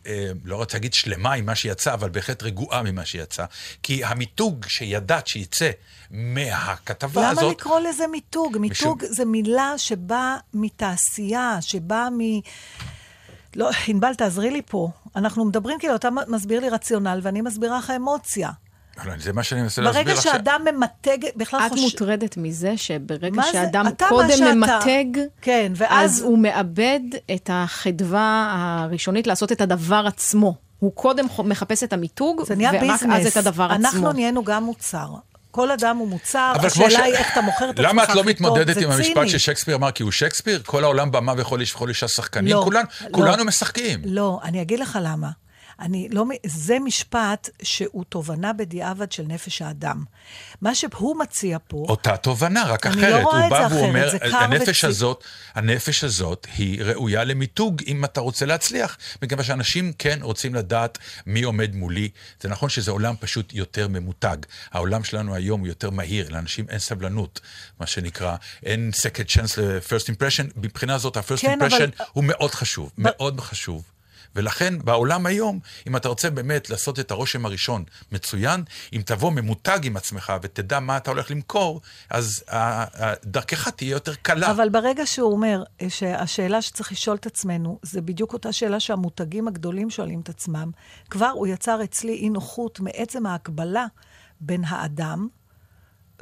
Speaker 4: אה, לא רוצה להגיד שלמה עם מה שיצא, אבל בהחלט רגועה ממה שיצא? כי המיתוג שידעת שיצא מהכתבה
Speaker 5: למה
Speaker 4: הזאת...
Speaker 5: לקרוא לזה מיתוג? מיתוג
Speaker 4: משום-
Speaker 5: זה מילה שבאה מתעשייה, שבאה מ... לא, ענבל, תעזרי לי פה. אנחנו מדברים כאילו, אתה מסביר לי רציונל ואני מסבירה לך אמוציה.
Speaker 4: לא, זה מה שאני מנסה להסביר
Speaker 5: ברגע
Speaker 4: לך.
Speaker 5: שאדם ממתג, בכלל
Speaker 9: את מוטרדת מזה שברגע? שאדם קודם
Speaker 5: שאתה.
Speaker 9: ממתג,
Speaker 5: כן,
Speaker 9: אז
Speaker 5: ואז...
Speaker 9: הוא מאבד את החדווה הראשונית לעשות את הדבר עצמו. הוא קודם מחפש את המיתוג, ורק
Speaker 5: ביזנס.
Speaker 9: אז את הדבר עצמו.
Speaker 5: אנחנו נהיינו גם מוצר. כל אדם הוא מוצר, השאלה
Speaker 4: ש-
Speaker 5: היא איך אתה מוכר את עצמך
Speaker 4: למה את לא מתמודדת עם המשפט
Speaker 5: ציני.
Speaker 4: ששייקספיר אמר כי הוא שייקספיר? כל העולם במה וכל איש וכל אישה שחקנים?
Speaker 5: לא,
Speaker 4: כולנו,
Speaker 5: לא.
Speaker 4: כולנו משחקים.
Speaker 5: לא, אני אגיד לך למה. אני לא, זה משפט שהוא תובנה בדיעבד של נפש האדם. מה שהוא מציע פה,
Speaker 4: אותה תובנה, רק
Speaker 5: אני לא
Speaker 4: אחרת.
Speaker 5: רואה את זה אחרת,
Speaker 4: אומר,
Speaker 5: זה קר
Speaker 4: הנפש
Speaker 5: וצי-
Speaker 4: הזאת, הנפש הזאת היא ראויה למיתוג אם אתה רוצה להצליח. מכיוון שאנשים כן רוצים לדעת מי עומד מולי. זה נכון שזה עולם פשוט יותר ממותג. העולם שלנו היום הוא יותר מהיר, לאנשים אין סבלנות, מה שנקרא. אין second chance ל-first impression. מבחינה זאת, ה-first
Speaker 5: כן, אבל-
Speaker 4: impression הוא מאוד חשוב, מאוד חשוב. ולכן בעולם היום, אם אתה רוצה באמת לעשות את הרושם הראשון מצוין, אם תבוא ממותג עם עצמך ותדע מה אתה הולך למכור, אז דרכך תהיה יותר קלה.
Speaker 5: אבל ברגע שהוא אומר אה, שהשאלה שצריך לשאול את עצמנו, זה בדיוק אותה שאלה שהמותגים הגדולים שואלים את עצמם, כבר הוא יצר אצלי אי נוחות מעצם ההקבלה בין האדם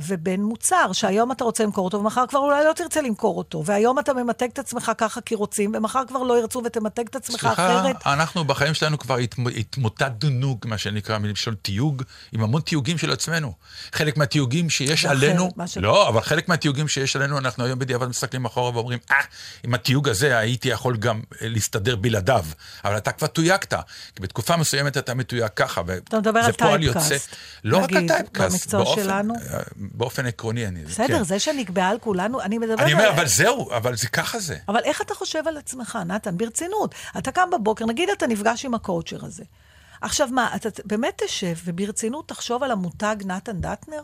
Speaker 5: ובין מוצר, שהיום אתה רוצה למכור אותו, ומחר כבר אולי לא תרצה למכור אותו. והיום אתה ממתג את עצמך ככה כי רוצים, ומחר כבר לא ירצו ותמתג את עצמך
Speaker 4: סליחה,
Speaker 5: אחרת.
Speaker 4: אנחנו בחיים שלנו כבר התמ- התמוטטנו, מה שנקרא, מלשון תיוג, עם המון תיוגים של עצמנו. חלק מהתיוגים שיש עלינו,
Speaker 5: ש-
Speaker 4: לא, אבל חלק מהתיוגים שיש עלינו, אנחנו היום בדיעבד מסתכלים אחורה ואומרים, אה, עם התיוג הזה הייתי יכול גם אה, להסתדר בלעדיו. אבל אתה כבר תויגת, כי בתקופה מסוימת אתה מתויג ככה,
Speaker 5: אתה מדבר
Speaker 4: וזה
Speaker 5: על
Speaker 4: פועל
Speaker 5: typecast,
Speaker 4: יוצא. לא רק על typecast,
Speaker 5: במקצוע
Speaker 4: באופן-
Speaker 5: שלנו.
Speaker 4: אה, באופן עקרוני אני...
Speaker 5: בסדר,
Speaker 4: כן.
Speaker 5: זה שנקבעה על כולנו, אני מדברת
Speaker 4: אני אומר,
Speaker 5: על...
Speaker 4: אבל זהו, אבל זה ככה זה.
Speaker 5: אבל איך אתה חושב על עצמך, נתן? ברצינות. אתה קם בבוקר, נגיד אתה נפגש עם ה coacher הזה. עכשיו מה, אתה באמת תשב וברצינות תחשוב על המותג נתן דטנר?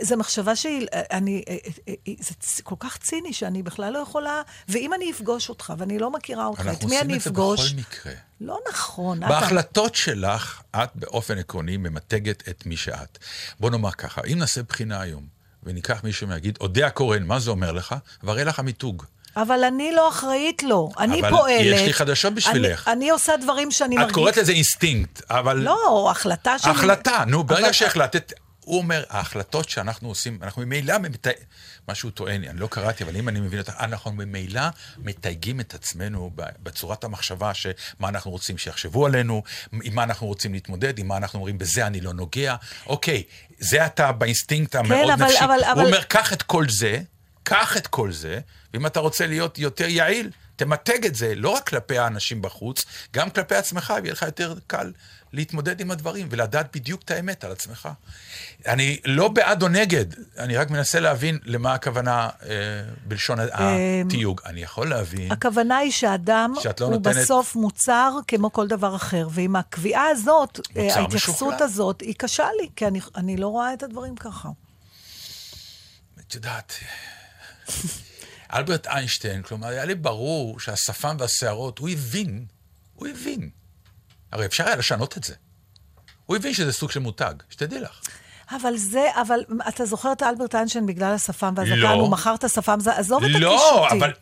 Speaker 5: זו מחשבה שהיא, אני, זה צ- כל כך ציני שאני בכלל לא יכולה, ואם אני אפגוש אותך ואני לא מכירה אותך, את
Speaker 4: אנחנו
Speaker 5: מי
Speaker 4: עושים
Speaker 5: אני
Speaker 4: את זה
Speaker 5: אפגוש?
Speaker 4: בכל מקרה.
Speaker 5: לא נכון.
Speaker 4: בהחלטות שלך, את באופן עקרוני ממתגת את מי שאת. בוא נאמר ככה, אם נעשה בחינה היום, וניקח מישהו ויגיד, אודיה קורן, מה זה אומר לך? והראה לך המיתוג.
Speaker 5: אבל אני לא אחראית לו, אני
Speaker 4: אבל
Speaker 5: פועלת.
Speaker 4: יש לי חדשות בשבילך.
Speaker 5: אני, אני עושה דברים שאני
Speaker 4: את
Speaker 5: מרגיש...
Speaker 4: קוראת לזה אינסטינקט, אבל...
Speaker 5: לא, החלטה שלי...
Speaker 4: החלטה, נו, ברגע
Speaker 5: אבל-
Speaker 4: שהחלטת... הוא אומר, ההחלטות שאנחנו עושים, אנחנו ממילא, ממת... מה שהוא טוען, אני לא קראתי, אבל אם אני מבין אותך, אנחנו ממילא מתייגים את עצמנו בצורת המחשבה שמה אנחנו רוצים שיחשבו עלינו, עם מה אנחנו רוצים להתמודד, עם מה אנחנו אומרים, בזה אני לא נוגע. אוקיי, זה אתה באינסטינקט המאוד
Speaker 5: אבל-
Speaker 4: נפשי.
Speaker 5: אבל-
Speaker 4: הוא
Speaker 5: אבל-
Speaker 4: אומר, קח את כל זה, קח את כל זה, ואם אתה רוצה להיות יותר יעיל, תמתג את זה, לא רק כלפי האנשים בחוץ, גם כלפי עצמך, ויהיה לך יותר קל להתמודד עם הדברים ולדעת בדיוק את האמת על עצמך. אני לא בעד או נגד, אני רק מנסה להבין למה הכוונה אה, בלשון התיוג. אני יכול להבין,
Speaker 5: הכוונה היא שאדם
Speaker 4: לא
Speaker 5: הוא
Speaker 4: נותנת-
Speaker 5: בסוף מוצר כמו כל דבר אחר, ועם הקביעה הזאת, אה, ההתייחסות. הזאת, היא קשה לי, כי אני, אני לא רואה את הדברים ככה.
Speaker 4: את יודעת, אלברט איינשטיין, כלומר, היה לי ברור שהשפם והשערות, הוא הבין, הוא הבין. הרי אפשר היה לשנות את זה. הוא הבין שזה סוג של מותג, שתדעי לך.
Speaker 5: אבל זה, אבל אתה זוכר את אלברט איינשטיין בגלל השפם והזקן,
Speaker 4: לא.
Speaker 5: הוא מכר את השפם, זה- עזוב את הקישוטי.
Speaker 4: לא, אבל...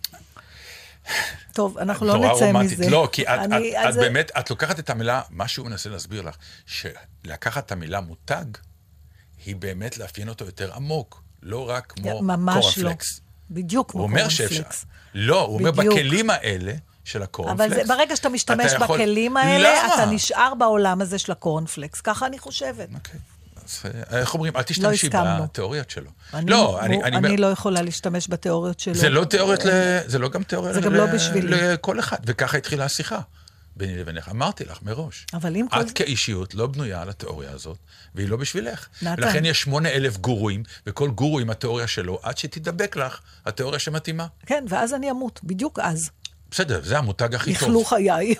Speaker 5: טוב, אנחנו לא נצא
Speaker 4: רומנטית.
Speaker 5: מזה.
Speaker 4: לא, כי את,
Speaker 5: אני-
Speaker 4: את, את
Speaker 5: זה-
Speaker 4: באמת, את לוקחת את המילה, מה שהוא מנסה להסביר לך, שלקחת את המילה מותג, היא באמת לאפיין אותו יותר עמוק, לא רק כמו
Speaker 5: ממש לא.
Speaker 4: קורנפלקס.
Speaker 5: בדיוק כמו
Speaker 4: הוא אומר שאפשר...
Speaker 5: קורנפלקס.
Speaker 4: לא, הוא אומר. בכלים האלה של הקורנפלקס.
Speaker 5: אבל זה, ברגע שאתה משתמש
Speaker 4: אתה יכול-
Speaker 5: בכלים האלה,
Speaker 4: למה?
Speaker 5: אתה נשאר בעולם הזה של הקורנפלקס. ככה אני חושבת.
Speaker 4: אוקיי. אז אה, איך אומרים? אל תשתמשי
Speaker 5: הסכמנו.
Speaker 4: בתיאוריות שלו.
Speaker 5: אני,
Speaker 4: לא, אני,
Speaker 5: הוא-
Speaker 4: אני,
Speaker 5: אני לא יכולה להשתמש בתיאוריות שלו.
Speaker 4: זה לא תיאוריות, ל... זה לא גם תיאוריה
Speaker 5: זה גם
Speaker 4: ל...
Speaker 5: לא בשבילי.
Speaker 4: לכל אחד, וככה התחילה השיחה ביני לבינך. אמרתי לך מראש.
Speaker 5: אבל אם כל...
Speaker 4: את כאישיות לא בנויה על התיאוריה הזאת, והיא לא בשבילך.
Speaker 5: נתן.
Speaker 4: ולכן יש שמונה אלף גורואים, וכל גורו עם התיאוריה שלו, עד שתדבק לך התיאוריה שמתאימה.
Speaker 5: כן, ואז אני אמות, בדיוק אז.
Speaker 4: בסדר, זה המותג הכי טוב.
Speaker 5: יכלו חיי.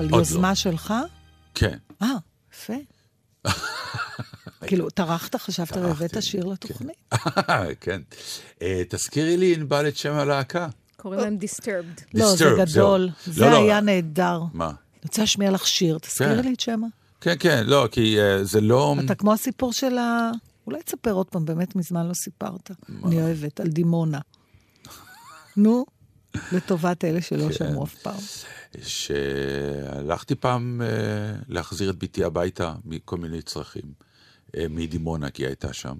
Speaker 5: אבל
Speaker 4: עוד
Speaker 5: יוזמה שלך?
Speaker 4: כן.
Speaker 5: אה, יפה. כאילו, טרחת, חשבת והבאת שיר לתוכנית?
Speaker 4: כן. אה, תזכירי לי, ענבל, את שם הלהקה.
Speaker 9: קוראים להם Disturbed.
Speaker 5: לא, זה. גדול.
Speaker 4: לא,
Speaker 5: זה
Speaker 4: לא.
Speaker 5: היה נהדר.
Speaker 4: מה?
Speaker 5: אני רוצה להשמיע לך שיר, תזכירי
Speaker 4: כן.
Speaker 5: לי את שמה.
Speaker 4: כן, כן, לא, כי אה, זה לא...
Speaker 5: אתה כמו הסיפור של ה... אולי תספר עוד פעם, באמת מזמן לא סיפרת. אני אוהבת, על דימונה. נו, לטובת אלה שלא
Speaker 4: כן.
Speaker 5: שמעו אף פעם.
Speaker 4: שהלכתי פעם אה, להחזיר את בתי הביתה מכל מיני צרכים, אה, מדימונה, כי היא הייתה שם,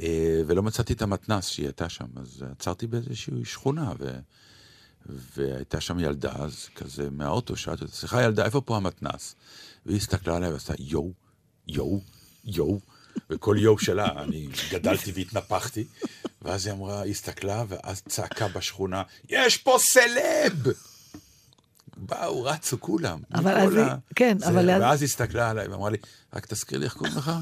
Speaker 4: אה, ולא מצאתי את המתנס שהיא הייתה שם, אז עצרתי באיזושהי שכונה, ו... והייתה שם ילדה, אז כזה מהאוטו, שאלתי אותה, סליחה ילדה, איפה פה המתנס? והיא הסתכלה עליי ועשתה יואו, יואו, יואו, וכל יואו שלה, אני גדלתי והתנפחתי, ואז היא אמרה, היא הסתכלה, ואז צעקה בשכונה, יש פה סלב! באו, רצו כולם.
Speaker 5: אבל אז היא- כן,
Speaker 4: זה,
Speaker 5: אבל אז-
Speaker 4: ואז היא הסתכלה עליי ואמרה לי, רק תזכיר לי איך קוראים לך?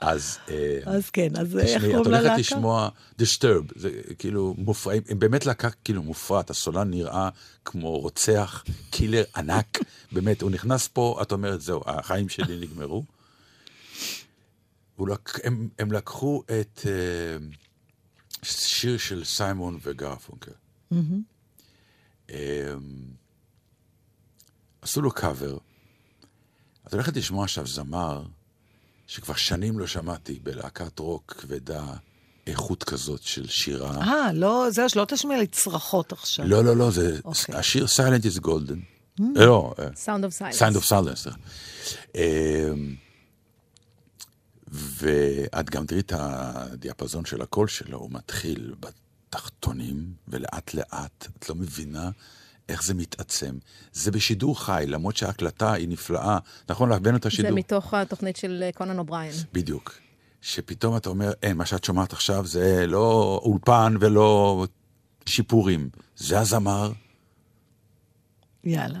Speaker 4: אז... אה,
Speaker 5: אז כן, אז איך
Speaker 4: תשמעי, את
Speaker 5: קוראים
Speaker 4: הולכת
Speaker 5: ללהקה?
Speaker 4: לשמוע Disturb, זה כאילו מופרעים, הם באמת להקה כאילו מופרעת, הסולן נראה כמו רוצח, קילר ענק, באמת, הוא נכנס פה, את אומרת, זהו, החיים שלי נגמרו. לק... הם, הם לקחו את אה, שיר של סיימון וגרפונקל. אה, עשו לו קאבר. את הולכת לשמוע עכשיו זמר שכבר שנים לא שמעתי בלהקת רוק כבדה איכות כזאת של שירה.
Speaker 5: אה, לא, זהו, שלא תשמיע לי צרחות עכשיו.
Speaker 4: לא, לא, לא, זה
Speaker 5: אוקיי.
Speaker 4: השיר Silence is Golden. אה, לא, אה,
Speaker 9: Sound of Silence.
Speaker 4: Sound of Silence. ואת גם תראי את הדיאפזון של הקול שלו, הוא מתחיל בתחתונים, ולאט לאט, את לא מבינה איך זה מתעצם. זה בשידור חי, למרות שההקלטה היא נפלאה. נכון, הבאנו את השידור.
Speaker 9: זה מתוך התוכנית של אה, קונן אובריין.
Speaker 4: בדיוק. שפתאום אתה אומר, אין, מה שאת שומעת עכשיו זה לא אולפן ולא שיפורים. זה הזמר,
Speaker 5: יאללה.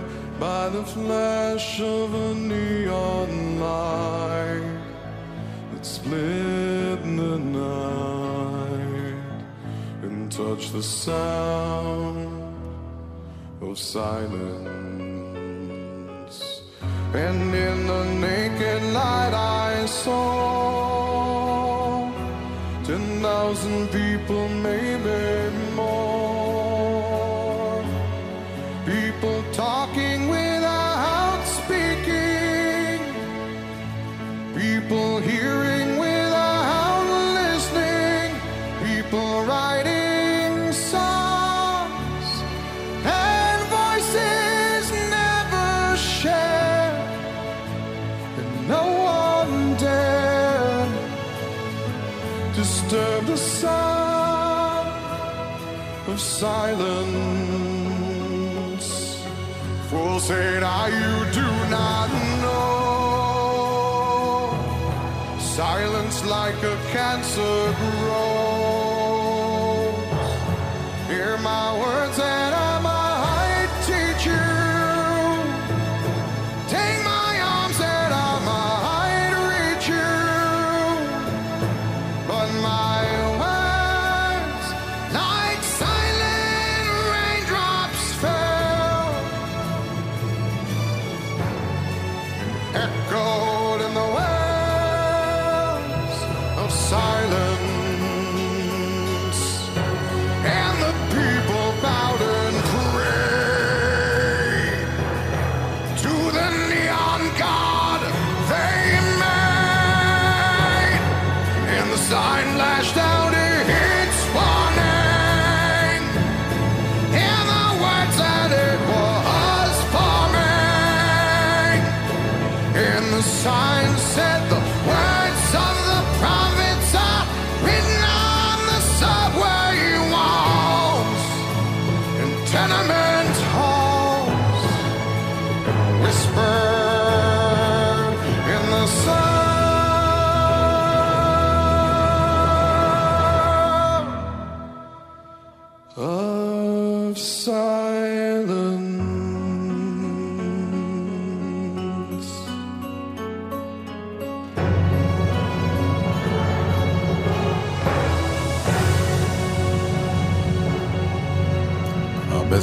Speaker 7: by the flash of a neon light that split the night and touched the sound of silence. And in the naked light I saw ten thousand people, maybe silence. Fool said, I you do not know. Silence like a cancer grows. Hear my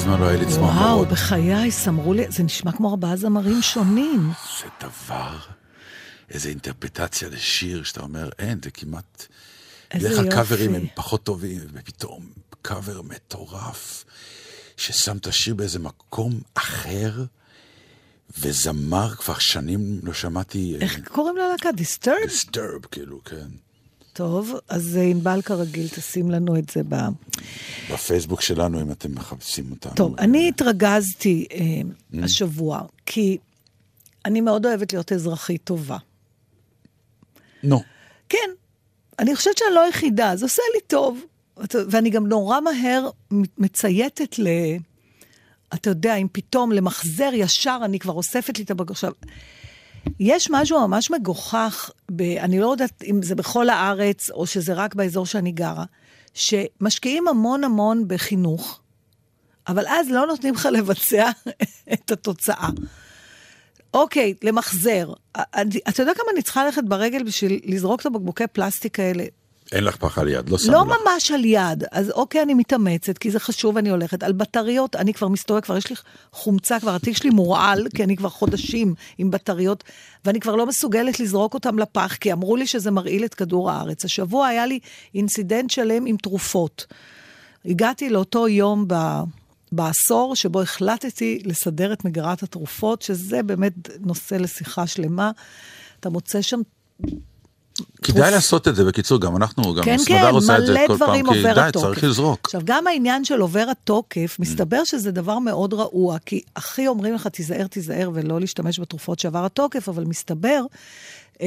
Speaker 4: הרבה זמן לא היה לי צמרמורות.
Speaker 5: וואו, בחיי, סמרו לי, זה נשמע כמו ארבעה זמרים שונים.
Speaker 4: זה דבר, איזה אינטרפטציה לשיר, שאתה אומר, אין, זה כמעט...
Speaker 5: איזה
Speaker 4: בדרך כלל
Speaker 5: יופי.
Speaker 4: קאברים הם פחות טובים, ופתאום קאבר מטורף, ששם את השיר באיזה מקום אחר, וזמר, כבר שנים לא שמעתי...
Speaker 5: איך קוראים ללהקה? דיסטרב?
Speaker 4: דיסטרב, כאילו, כן.
Speaker 5: טוב, אז אה, ענבל כרגיל, תשים לנו את זה ב...
Speaker 4: בפייסבוק שלנו, אם אתם מחפשים אותנו.
Speaker 5: טוב, אני התרגזתי אה, השבוע, כי אני מאוד אוהבת להיות אזרחית טובה.
Speaker 4: נו,
Speaker 5: כן, אני חושבת שאני לא היחידה, זה עושה לי טוב. ואני גם נורא מהר מצייתת ל... אתה יודע, אם פתאום למחזר ישר, אני כבר אוספת לי את הבקר. יש משהו ממש מגוחך, ב... אני לא יודעת אם זה בכל הארץ, או שזה רק באזור שאני גרה, שמשקיעים המון המון בחינוך, אבל אז לא נותנים לך לבצע את התוצאה. אוקיי, למחזר. אתה יודע כמה אני צריכה ללכת ברגל בשביל לזרוק את הבקבוקי פלסטיק האלה?
Speaker 4: אין לך פח על יד, לא שמו
Speaker 5: לא
Speaker 4: לך.
Speaker 5: ממש על יד, אז אוקיי, אני מתאמצת, כי זה חשוב, אני הולכת. על בטריות, אני כבר מסתובבת, כבר יש לי חומצה, כבר התיק שלי מורעל, כי אני כבר חודשים עם בטריות, ואני כבר לא מסוגלת לזרוק אותם לפח, כי אמרו לי שזה מרעיל את כדור הארץ. השבוע היה לי אינסידנט שלם עם תרופות. הגעתי לאותו יום ב... בעשור שבו החלטתי לסדר את מגירת התרופות, שזה באמת נושא לשיחה שלמה. אתה מוצא שם
Speaker 4: כדאי לעשות את זה, בקיצור, גם אנחנו, גם
Speaker 5: כן,
Speaker 4: הסמדר
Speaker 5: כן,
Speaker 4: עושה את זה כל פעם, כי די,
Speaker 5: התוקף.
Speaker 4: צריך לזרוק.
Speaker 5: עכשיו, גם העניין של עובר התוקף, מסתבר שזה דבר מאוד רעוע, כי הכי אומרים לך, תיזהר, תיזהר, ולא להשתמש בתרופות שעבר התוקף, אבל מסתבר אה,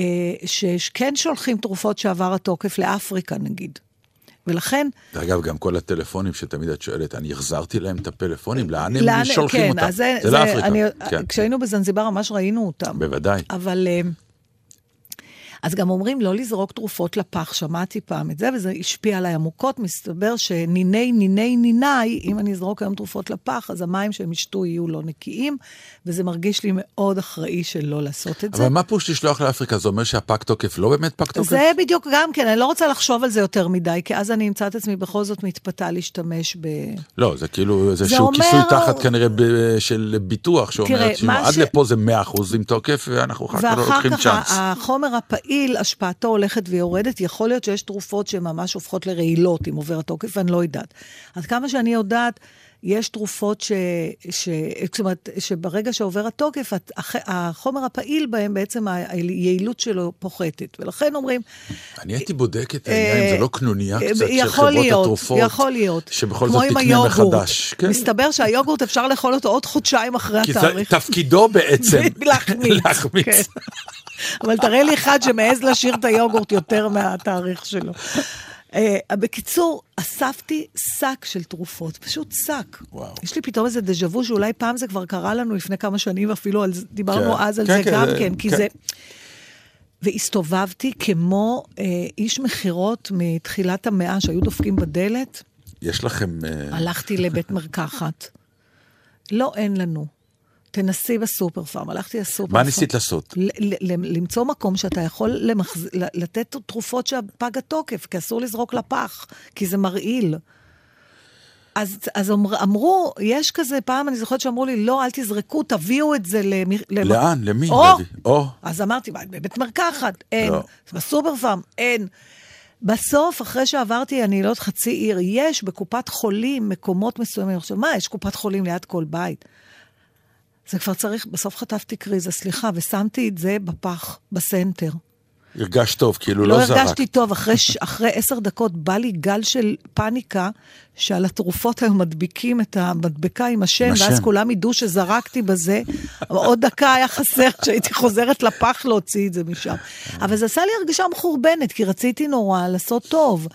Speaker 5: שכן שולחים תרופות שעבר התוקף לאפריקה, נגיד. ולכן,
Speaker 4: אגב, גם כל הטלפונים שתמיד את שואלת, אני החזרתי להם את הפלאפונים, לאן הם
Speaker 5: לאן-
Speaker 4: שולחים
Speaker 5: כן,
Speaker 4: אותם?
Speaker 5: זה,
Speaker 4: זה
Speaker 5: זה,
Speaker 4: לאפריקה,
Speaker 5: אני,
Speaker 4: כן,
Speaker 5: כשהיינו בזנזיבר ממש ראינו אותם.
Speaker 4: בוודאי.
Speaker 5: אבל... אז גם אומרים לא לזרוק תרופות לפח, שמעתי פעם את זה, וזה השפיע עליי עמוקות. מסתבר שניני ניני ניני, אם אני אזרוק היום תרופות לפח, אז המים שהם ישתו יהיו לא נקיים, וזה מרגיש לי מאוד אחראי שלא לעשות את זה.
Speaker 4: אבל מה פירוש לשלוח לאפריקה? זה אומר שהפג תוקף לא באמת פג תוקף?
Speaker 5: זה בדיוק גם כן, אני לא רוצה לחשוב על זה יותר מדי, כי אז אני אמצא את עצמי בכל זאת מתפתה להשתמש ב...
Speaker 4: לא, זה כאילו איזשהו
Speaker 5: אומר-
Speaker 4: כיסוי תחת כנראה ב- של ביטוח, שאומר,
Speaker 5: תראה, מה
Speaker 4: עד
Speaker 5: ש-
Speaker 4: לפה זה 100% עם תוקף, ואנחנו אחר כך לא
Speaker 5: ואחר
Speaker 4: לוקחים
Speaker 5: כך
Speaker 4: צ'אנס.
Speaker 5: ה- החומר הפעיל, השפעתו הולכת ויורדת. יכול להיות שיש תרופות שממש הופכות לרעילות אם עובר התוקף, ואני לא יודעת. עד כמה שאני יודעת, יש תרופות ש... ש... זאת אומרת, שברגע שעובר התוקף, הת- הח- החומר הפעיל בהם, בעצם היעילות שלו פוחתת. ולכן אומרים,
Speaker 4: אני הייתי בודק את העניין, זה לא קנוניה
Speaker 5: אה,
Speaker 4: קצת של חברות
Speaker 5: להיות,
Speaker 4: התרופות,
Speaker 5: יכול להיות.
Speaker 4: שבכל זאת תקנה. מחדש. כן.
Speaker 5: מסתבר שהיוגורט אפשר לאכול אותו עוד חודשיים אחרי
Speaker 4: כי זה
Speaker 5: התאריך.
Speaker 4: תפקידו בעצם
Speaker 5: להחמיץ.
Speaker 4: להחמיץ.
Speaker 5: כן. אבל תראה לי אחד שמעז להשאיר את היוגורט יותר מהתאריך שלו. Uh, בקיצור, אספתי שק של תרופות, פשוט שק.
Speaker 4: וואו.
Speaker 5: יש לי פתאום איזה דז'ה וו שאולי פעם זה כבר קרה לנו לפני כמה שנים, ואפילו על דיברנו
Speaker 4: כן.
Speaker 5: אז על
Speaker 4: כן,
Speaker 5: זה
Speaker 4: כן,
Speaker 5: גם
Speaker 4: זה-
Speaker 5: כן, כי
Speaker 4: כן.
Speaker 5: זה... והסתובבתי כמו אה, איש מכירות מתחילת המאה שהיו דופקים בדלת,
Speaker 4: יש לכם... אה,
Speaker 5: הלכתי לבית מרקחת. לא, אין לנו. תנסי בסופר פארם. הלכתי לסופר פארם.
Speaker 4: מה ניסית לעשות?
Speaker 5: למצוא מקום שאתה יכול למחז... לתת תרופות שהפג התוקף, כי אסור לזרוק לפח, כי זה מרעיל. אז, אז אמר, אמרו, יש כזה, פעם אני זוכרת שאמרו לי, לא, אל תזרקו, תביאו את זה למ... למ-
Speaker 4: לאן? למי?
Speaker 5: או!
Speaker 4: או!
Speaker 5: אז אמרתי, "מה, בבית מרקחת, אין.
Speaker 4: לא.
Speaker 5: בסופר פארם, אין. בסוף, אחרי שעברתי, אני לא יודעת, חצי עיר, יש בקופת חולים מקומות מסוימים. עכשיו, מה, יש קופת חולים ליד כל בית? זה כבר צריך, בסוף חטפתי קריזה, סליחה, ושמתי את זה בפח, בסנטר.
Speaker 4: הרגשת טוב, כאילו
Speaker 5: לא
Speaker 4: לא זרק.
Speaker 5: הרגשתי טוב, אחרי, אחרי עשר דקות בא לי גל של פאניקה, שעל התרופות היו מדביקים את המדבקה עם השם,
Speaker 4: עם
Speaker 5: ואז
Speaker 4: השם.
Speaker 5: כולם ידעו שזרקתי בזה. אבל עוד דקה היה חסר שהייתי חוזרת לפח להוציא את זה משם. אבל זה עשה לי הרגשה מחורבנת, כי רציתי נורא לעשות טוב.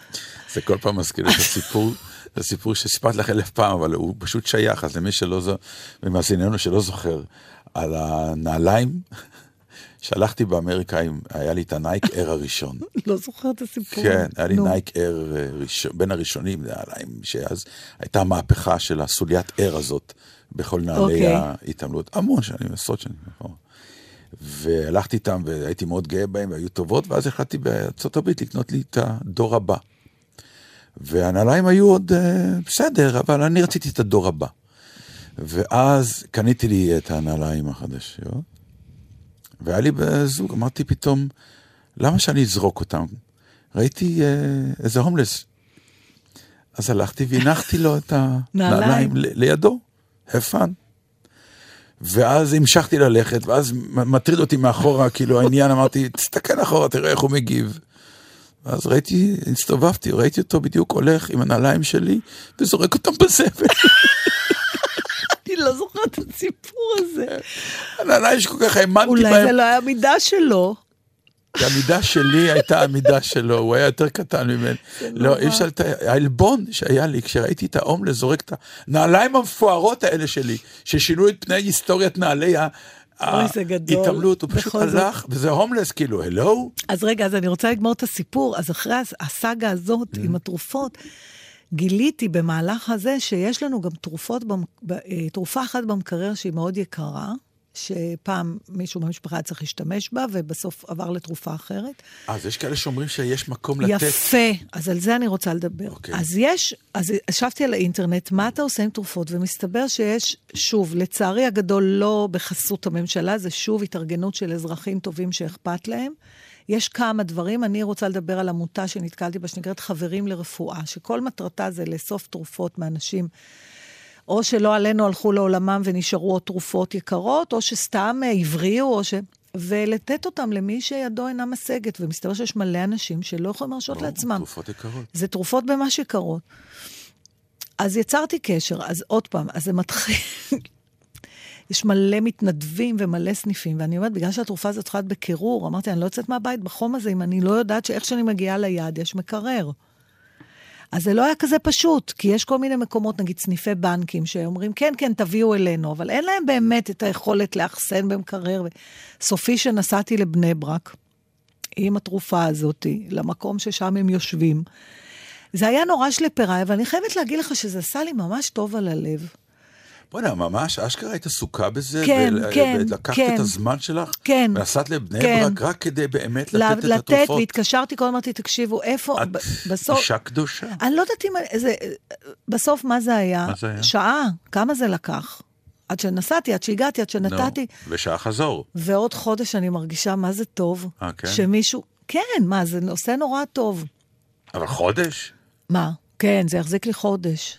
Speaker 4: זה כל פעם מזכיר את הסיפור, זה סיפור שסיפרתי לך אלף פעם, אבל הוא פשוט שייך, אז למי שלא זו, ומאזיננו שלא זוכר, על הנעליים, שהלכתי באמריקה, עם, היה לי את ה Nike Air הראשון.
Speaker 5: לא זוכרת את הסיפור.
Speaker 4: כן, היה לי. נייק אר אה, בין הראשונים, נעליים, שאז הייתה מהפכה של הסוליית air הזאת בכל נעלי
Speaker 5: אוקיי.
Speaker 4: ההתעמלות. המון שנים, עשרות שנים. נכון. והלכתי איתם והייתי מאוד גאה בהם והיו טובות, ואז החלטתי בארצות הברית לקנות לי את הדור הבא. והנעליים היו עוד אה, בסדר, אבל אני רציתי את הדור הבא. ואז קניתי לי את הנעליים החדשות, והיה לי בזוג, אמרתי פתאום, למה שאני אזרוק אותם? ראיתי אה, איזה הומלס. אז הלכתי והנחתי לו את הנעליים לידו, הפן. ואז המשכתי ללכת, ואז מטריד אותי מאחורה, כאילו העניין, אמרתי, תסתכל אחורה, תראה איך הוא מגיב. ואז ראיתי, הסתובבתי, ראיתי אותו בדיוק הולך עם הנעליים שלי, וזורק אותם בזבל.
Speaker 5: אני לא זוכרת את הסיפור הזה.
Speaker 4: הנעליים שכל כך האמנתי
Speaker 5: אולי
Speaker 4: בהם.
Speaker 5: זה לא היה מידה שלו.
Speaker 4: המידה שלי הייתה המידה שלו, הוא היה יותר קטן ממני. לא, אי אפשר. העלבון שהיה לי כשראיתי את ההומלס זורק את הנעליים המפוארות האלה שלי, ששינו את פני היסטוריית נעלי
Speaker 5: אוי, זה גדול.
Speaker 4: ההתעמלות, הוא פשוט
Speaker 5: זאת.
Speaker 4: הלך, וזה הומלס, כאילו, הלו?
Speaker 5: אז רגע, אז אני רוצה לגמור את הסיפור. אז אחרי הס- הסאגה הזאת
Speaker 4: Mm.
Speaker 5: עם התרופות, גיליתי במהלך הזה שיש לנו גם תרופות, אה, תרופה אחת במקרר שהיא מאוד יקרה, שפעם מישהו במשפחה צריך להשתמש בה, ובסוף עבר לתרופה אחרת.
Speaker 4: אז יש כאלה שאומרים שיש מקום לתת.
Speaker 5: יפה, אז על זה אני רוצה לדבר.
Speaker 4: אוקיי.
Speaker 5: אז יש, אז ישבתי על האינטרנט, מה אתה עושה עם תרופות? ומסתבר שיש, שוב, לצערי הגדול לא בחסות הממשלה, זה שוב התארגנות של אזרחים טובים שאכפת להם. יש כמה דברים, אני רוצה לדבר על עמותה שנתקלתי בה, שנקראת חברים לרפואה, שכל מטרתה זה לאסוף תרופות מאנשים. או שלא עלינו הלכו לעולמם ונשארו עוד תרופות יקרות, או שסתם אה, הבריאו, או ש... ולתת אותם למי שידו אינה משגת. ומסתבר שיש מלא אנשים שלא יכולים להרשות
Speaker 4: ברור,
Speaker 5: לעצמם.
Speaker 4: תרופות יקרות.
Speaker 5: זה תרופות ממש יקרות. אז יצרתי קשר, אז עוד פעם, אז זה מתחיל... יש מלא מתנדבים ומלא סניפים, ואני אומרת, בגלל שהתרופה הזאת צריכה להיות בקירור, אמרתי, אני לא יוצאת מהבית בחום הזה אם אני לא יודעת שאיך שאני מגיעה ליעד יש מקרר. אז זה לא היה כזה פשוט, כי יש כל מיני מקומות, נגיד סניפי בנקים, שאומרים, כן, כן, תביאו אלינו, אבל אין להם באמת את היכולת לאחסן במקרר. סופי שנסעתי לבני ברק, עם התרופה הזאת, למקום ששם הם יושבים. זה היה נורא שלפריי, אבל אני חייבת להגיד לך שזה עשה לי ממש טוב על הלב.
Speaker 4: בוא'נה, ממש, אשכרה היית עסוקה בזה?
Speaker 5: כן,
Speaker 4: ול-
Speaker 5: כן,
Speaker 4: ולקחת
Speaker 5: כן.
Speaker 4: את הזמן שלך?
Speaker 5: כן.
Speaker 4: ונסעת לבני
Speaker 5: כן.
Speaker 4: ברק רק כדי באמת
Speaker 5: ל-
Speaker 4: לתת את
Speaker 5: לתת,
Speaker 4: התרופות?
Speaker 5: והתקשרתי, כל הזמן אמרתי, תקשיבו, איפה,
Speaker 4: את
Speaker 5: ב- בסוף...
Speaker 4: אישה קדושה.
Speaker 5: אני לא יודעת אם... זה, בסוף, מה זה היה?
Speaker 4: מה זה היה?
Speaker 5: שעה. כמה זה לקח? עד שנסעתי, עד שהגעתי, עד שנתתי.
Speaker 4: נו, ושעה חזור.
Speaker 5: ועוד חודש אני מרגישה מה זה טוב.
Speaker 4: אה, כן?
Speaker 5: שמישהו... כן, מה, זה עושה נורא טוב.
Speaker 4: אבל חודש?
Speaker 5: מה? כן, זה יחזיק לי חודש.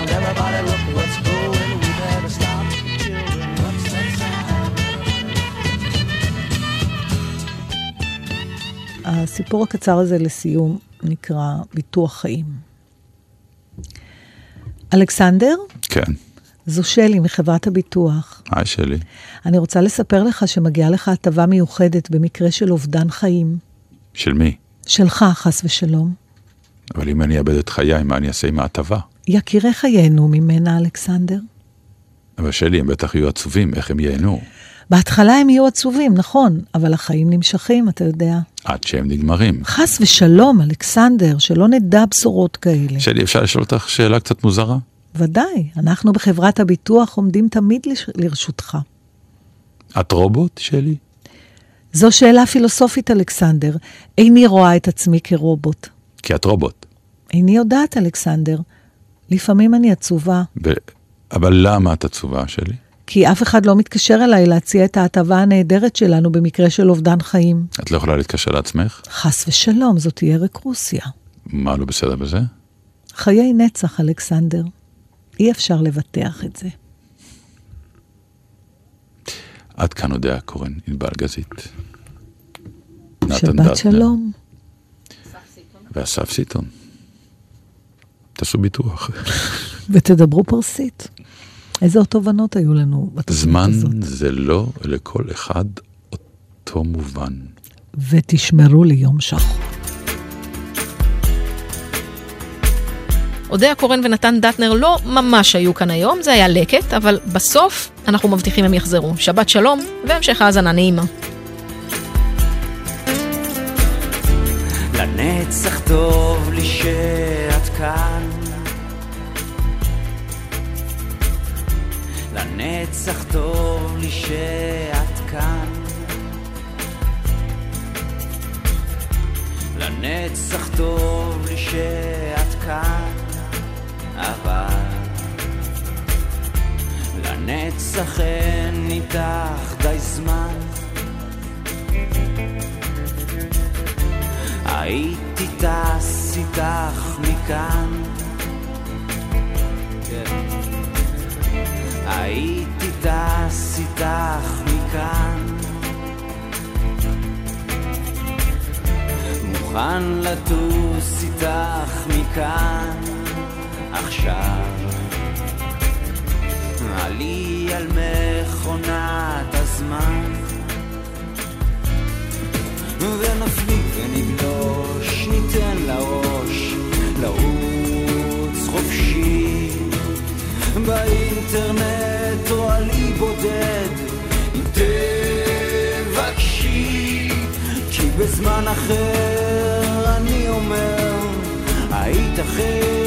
Speaker 5: הסיפור הקצר הזה לסיום נקרא ביטוח חיים. אלכסנדר,
Speaker 4: כן.
Speaker 5: זו שלי מחברת הביטוח.
Speaker 4: היי שלי.
Speaker 5: אני רוצה לספר לך שמגיעה לך הטבה מיוחדת במקרה של אובדן חיים.
Speaker 4: של מי?
Speaker 5: שלך, חס ושלום.
Speaker 4: אבל אם אני אאבד את חיי, מה אני אעשה עם ההטבה?
Speaker 5: יקיריך ייהנו ממנה, אלכסנדר.
Speaker 4: אבל שלי, הם בטח יהיו עצובים, איך הם ייהנו?
Speaker 5: בהתחלה הם יהיו עצובים, נכון, אבל החיים נמשכים, אתה יודע.
Speaker 4: עד שהם נגמרים.
Speaker 5: חס ושלום, אלכסנדר, שלא נדע בשורות כאלה.
Speaker 4: שלי, אפשר לשאול אותך שאלה קצת מוזרה?
Speaker 5: ודאי, אנחנו בחברת הביטוח עומדים תמיד לש- לרשותך.
Speaker 4: את רובוט, שלי?
Speaker 5: זו שאלה פילוסופית, אלכסנדר. איני רואה את עצמי כרובוט.
Speaker 4: כי את רובוט.
Speaker 5: איני יודעת, אלכסנדר. לפעמים אני עצובה,
Speaker 4: ו... אבל למה את עצובה, שלי?
Speaker 5: כי אף אחד לא מתקשר אליי להציע את ההטבה הנהדרת שלנו במקרה של אובדן חיים.
Speaker 4: את לא יכולה להתקשר לעצמך?
Speaker 5: חס ושלום, זאת תהיה רקרוסיה.
Speaker 4: מה לא בסדר בזה?
Speaker 5: חיי נצח, אלכסנדר. אי אפשר לבטח את זה.
Speaker 4: עד כאן אודיה קורן, ענבל גזית.
Speaker 5: שבת שלום.
Speaker 4: ואסף סיטון. תעשו ביטוח.
Speaker 5: ותדברו פרסית. איזה עוד תובנות היו לנו בתוכנית
Speaker 4: זמן
Speaker 5: הזאת?
Speaker 4: זה לא לכל אחד אותו מובן.
Speaker 5: ותשמרו לי יום שחור.
Speaker 9: אודיה קורן ונתן דטנר לא ממש היו כאן היום, זה היה לקט, אבל בסוף אנחנו מבטיחים הם יחזרו. שבת שלום והמשך האזנה נעימה.
Speaker 10: לנצח טוב לי שאת כאן. לנצח טוב לי שאת כאן. לנצח טוב לי שאת כאן, אבל לנצח אין איתך די זמן. הייתי טס איתך מכאן. כן. הייתי טס איתך מכאן. מוכן לטוס איתך מכאן עכשיו. עלי על מכונת הזמן. ונפליג ונגלוש, ניתן לראש לרוץ חופשי באינטרנט או עלי בודד אם תבקשי כי בזמן אחר אני אומר היית אחר